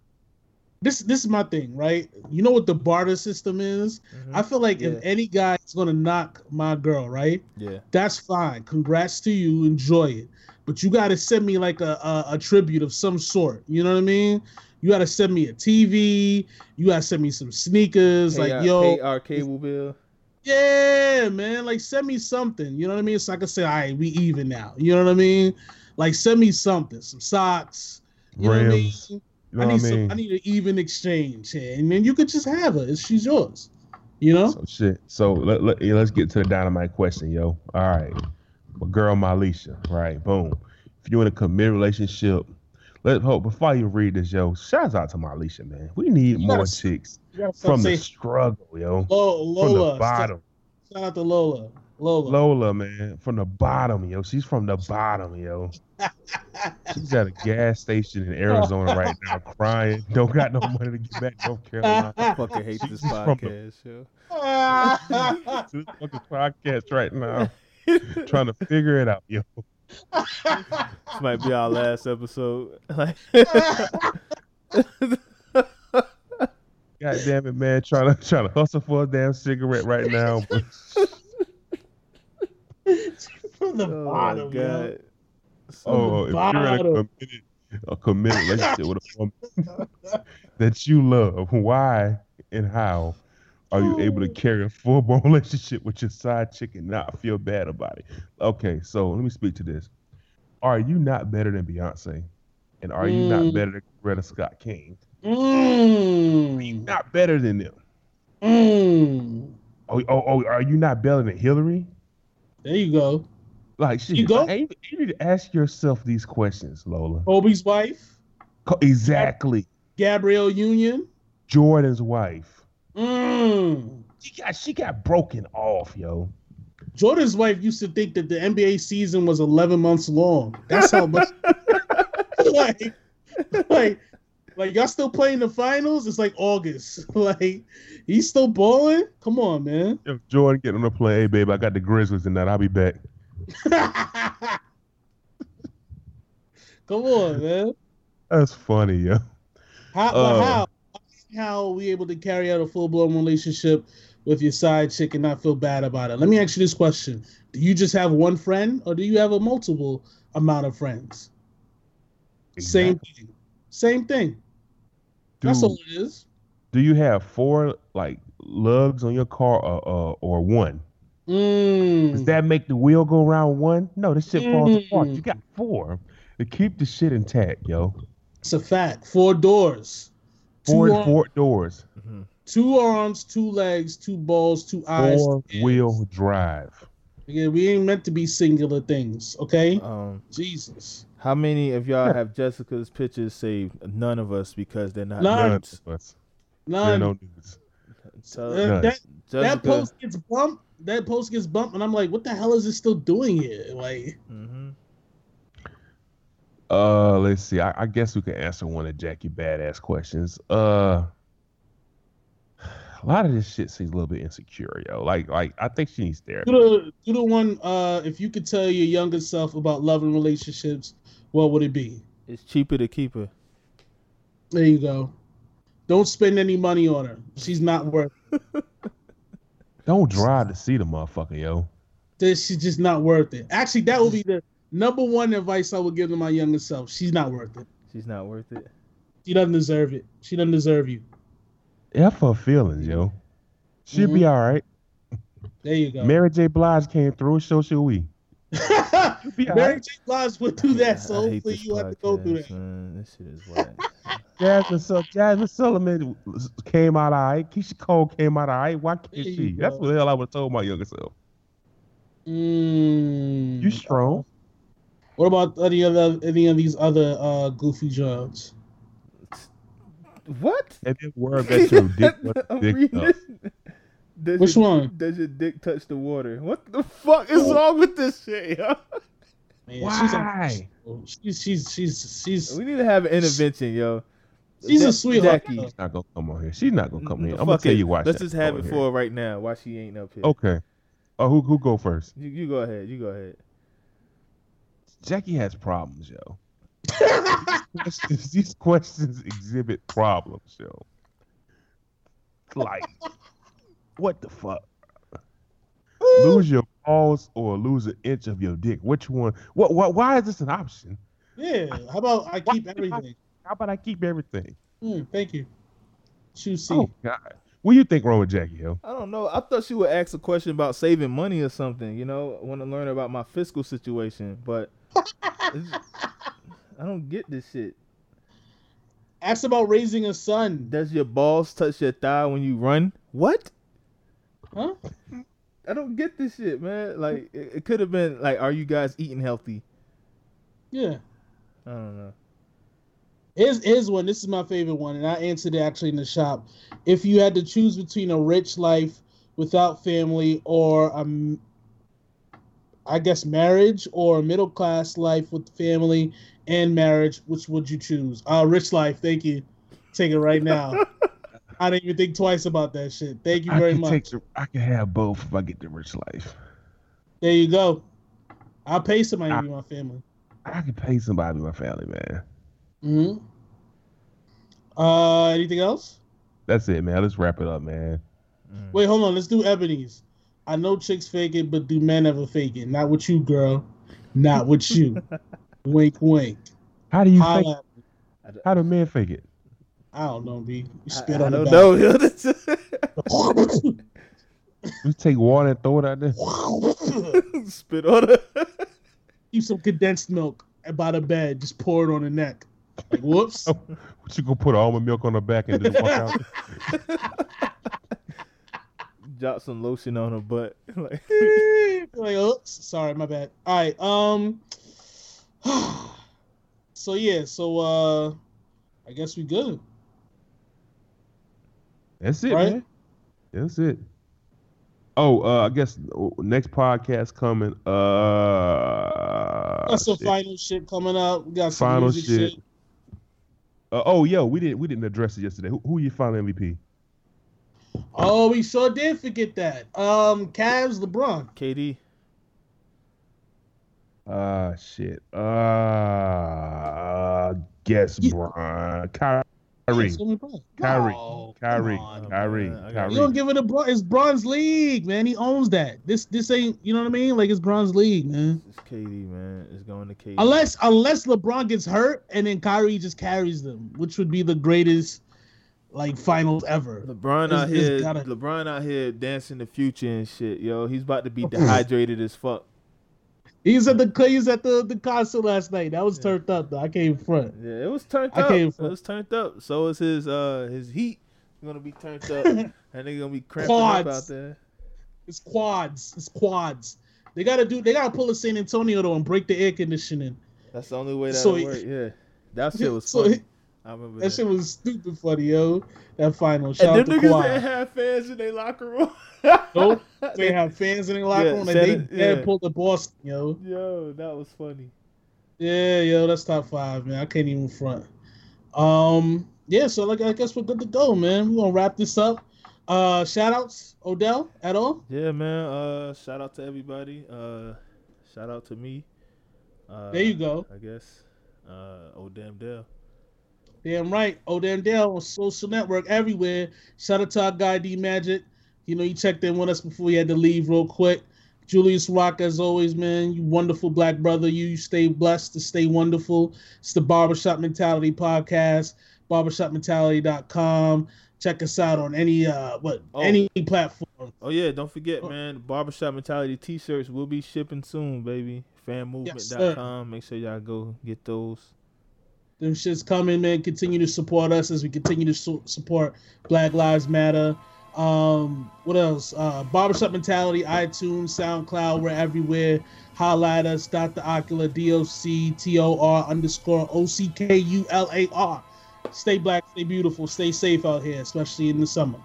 This this is my thing, right? You know what the barter system is? Mhm. I feel like Yeah. if any guy is gonna knock my girl, right? yeah. That's fine. Congrats to you. Enjoy it. But you gotta send me like a, a, a tribute of some sort. You know what I mean? You gotta send me a TV. You gotta send me some sneakers. Pay like, our, yo, pay our cable bill. yeah, man. Like, send me something. You know what I mean? So I can say, all right, we even now. You know what I mean? Like, send me something, some socks. You know what I mean? You know I what I need mean? some. I need an even exchange here, and then you could just have her. She's yours. You know? So shit. So let, let let's get to the dynamite question, yo. All right. My girl Malisha, right? Boom. If you're in a committed relationship, let's hope before you read this, yo, shouts out to my Malisha, man. We need You more gotta- chicks gotta from the struggle, yo. Lo- From Lola. the bottom. Shout out to Lola. Lola. Lola, man. From the bottom, yo. She's from the bottom, yo. She's at a gas station in Arizona right now crying. Don't got no money to get back to North Carolina. I fucking hate this She's from the- podcast, yo. this fucking podcast right now. Trying to figure it out, yo. This might be our last episode. Like, God damn it, man. Trying to trying to hustle for a damn cigarette right now. But From the oh bottom, my yo. god. So, oh, if you're in a committed a committed relationship with a woman that you love, why and how Are you able to carry a full blown relationship with your side chick and not feel bad about it? Okay, so let me speak to this. Are you not better than Beyonce? And are you not Mm. better than Coretta Scott King? Mm. Not better than them. Mm. Oh, oh, oh, are you not better than Hillary? There you go. Like, shit, You go- like, you, need to ask yourself these questions, Lola. Kobe's wife, Exactly. Gabrielle Union. Jordan's wife. Mm. She got she got broken off, yo. Jordan's wife used to think that the NBA season was 11 months long. That's how much. like, like, like y'all still playing the finals? It's like August. Like, he's still balling. Come on, man. If Jordan get on the plane, hey babe, I got the Grizzlies in that. I'll be back. Come on, man. That's funny, yo. How, Uh. how how are we able to carry out a full blown relationship with your side chick and not feel bad about it? Let me ask you this question: Do you just have one friend, or do you have a multiple amount of friends? Same thing. Same thing. That's Do, all it is. do you have four like lugs on your car or or, or one? Does Mm. that make the wheel go around one? No, this shit falls apart. Mm. You got four to keep the shit intact, yo. It's a fact. Four doors. Four two, arm- four doors, two arms, two legs, two balls, two eyes. four two wheel drive. Yeah, we ain't meant to be singular things, okay? Um, Jesus. How many of y'all have Jessica's pictures saved? None of us because they're not None. None nudes. of. None. There no news. Tell- Uh, None. that, that post gets bumped. That post gets bumped, and I'm like, what the hell is it still doing here? Like, mm-hmm. Uh, let's see. I, I guess we can answer one of Jackie badass questions. Uh, a lot of this shit seems a little bit insecure, yo. Like, like I think she needs therapy. do the do the one. Uh, if you could tell your younger self about love and relationships, what would it be? It's cheaper to keep her. There you go. Don't spend any money on her. She's not worth. It. Don't drive to see the motherfucker, yo. This she's just not worth it. Actually, that would be the number one advice I would give to my younger self. She's not worth it. She's not worth it. She doesn't deserve it. She doesn't deserve you. F her feelings, yo. She'll be mm-hmm. all right. There you go. Mary J. Blige came through, so should we. She'll be all Mary right. J. Blige would do that, so hopefully this you have to go through podcast, that. Man. This shit is whack. Jasmine, Sul- Jazmine Sullivan came out all right. Keyshia Cole came out all right. Why can't There you she? That's what the hell I would have told my younger self. Mm. You strong. What about any other any of these other uh, goofy drugs? what? And then worry about your dick. what dick does. Which your, one? Does your dick touch the water? What the fuck is wrong with this shit, yo? Man, she's a- Why? She's she's she's she's We need to have an intervention, yo. she's a Ja- sweetheart. Jackie. She's not gonna come on here. She's not gonna come here. I'm gonna tell it. you why. Let's just have it for her right now. Why she ain't up here? Okay. Oh, who who go first? You, you go ahead. You go ahead. Jackie has problems, yo. questions, these questions exhibit problems, yo. Like, what the fuck? Lose your balls or lose an inch of your dick? Which one? What? What? Why is this an option? yeah. How about I keep everything? How about I keep everything? Hmm, thank you. Choose C. Oh God, what do you think wrong with Jackie, yo? I don't know. I thought she would ask a question about saving money or something. You know, I want to learn about my fiscal situation, but I don't get this shit. Ask about raising a son. Does your balls touch your thigh when you run? What? Huh? I don't get this shit, man. Like it, it could have been like, are you guys eating healthy? Yeah. I don't know. Here's here's one. This is my favorite one, and I answered it actually in the shop. If you had to choose between a rich life without family or a, I guess marriage or a middle class life with family and marriage, which would you choose? Uh, rich life. Thank you. Take it right now. I didn't even think twice about that shit. Thank you I very much. take the, I can have both if I get the rich life. There you go. I'll pay somebody to be my family. I can pay somebody in my family, man. hmm Uh, anything else? That's it, man. Let's wrap it up, man. Mm. Wait, hold on. Let's do Ebony's. I know chicks fake it, but do men ever fake it? Not with you, girl. Not with you. wink, wink. How do you Holla fake? at me. How do men fake it? I don't know, B. You spit I on the don't back. know. yo. This- Just take water and throw it out there. Spit on it. Keep some condensed milk by the bed. Just pour it on the neck. Like whoops. What you gonna put almond milk on her back and just walk out? Drop some lotion on her butt. like, like, oops, sorry, my bad. All right, um, so yeah, so uh, I guess we good. That's it, Right? man. That's it. Oh, uh, I guess uh, next podcast coming. Uh, Got some shit. final shit coming up. We got some Final music shit. shit. Uh, oh, yo, we didn't we didn't address it yesterday. Who, who your final MVP? Oh, we sure did forget that. Um, Cavs, LeBron. KD. Ah, shit. Uh, guess You- Brian. Kyrie. Yes, LeBron. Kyrie. No, Kyrie. on. Kyrie. man, Kyrie. You don't give it a bro. It's bronze league, man. He owns that. This this ain't. You know what I mean? Like it's bronze league, man. It's KD, man. It's going to KD. Unless unless LeBron gets hurt and then Kyrie just carries them, which would be the greatest like finals ever. LeBron It's- out it's here, gotta- LeBron out here dancing the future and shit, yo. He's about to be dehydrated as fuck. He was at the he was at the, the concert last night. That was Yeah. turned up though. I came front. Yeah, it was turned I up. can't It was turned up. So is his uh his heat gonna be turned up, and they're gonna be cramping up Quads. out there. It's quads. It's quads. They gotta do. They gotta pull a San Antonio though and break the air conditioning. That's the only way that So work. Yeah, that shit was So funny. He- I remember that that. shit was stupid funny, yo. That final. Shout and them to niggas Quad. didn't have fans in their locker room. Nope. They have fans in the locker Yeah, room and they Shannon- they yeah. pulled the Boston, yo. Yo, that was funny. Yeah, yo, that's top five, man. I can't even front. Um, yeah, so like I guess we're good to go, man. We're gonna wrap this up. Uh shout outs, Odell, at all? Yeah, man. Uh, shout out to everybody. Uh, shout out to me. Uh, There you go. I guess. Uh, oh damn Dell. Damn right. Odell Dell on social network everywhere. Shout out to our guy D Magic. You know, you checked in with us before you had to leave real quick. Julius Rock, as always, man, you wonderful black brother. You stay blessed to stay wonderful. It's the Barbershop Mentality Podcast, barbershopmentality.com. Check us out on any uh what Oh. any platform. Oh yeah, don't forget, Oh. man. Barbershop Mentality T-shirts will be shipping soon, baby. Fanmovement.com. Make sure y'all go get those. Them shit's coming, man. Continue to support us as we continue to su- support Black Lives Matter. Um, what else? Uh, Barbershop Mentality, iTunes, SoundCloud, we're everywhere. At us, Dr. Ocula, D-O-C, T-O-R underscore O-C-K-U-L-A-R. Stay black, stay beautiful, stay safe out here, especially in the summer.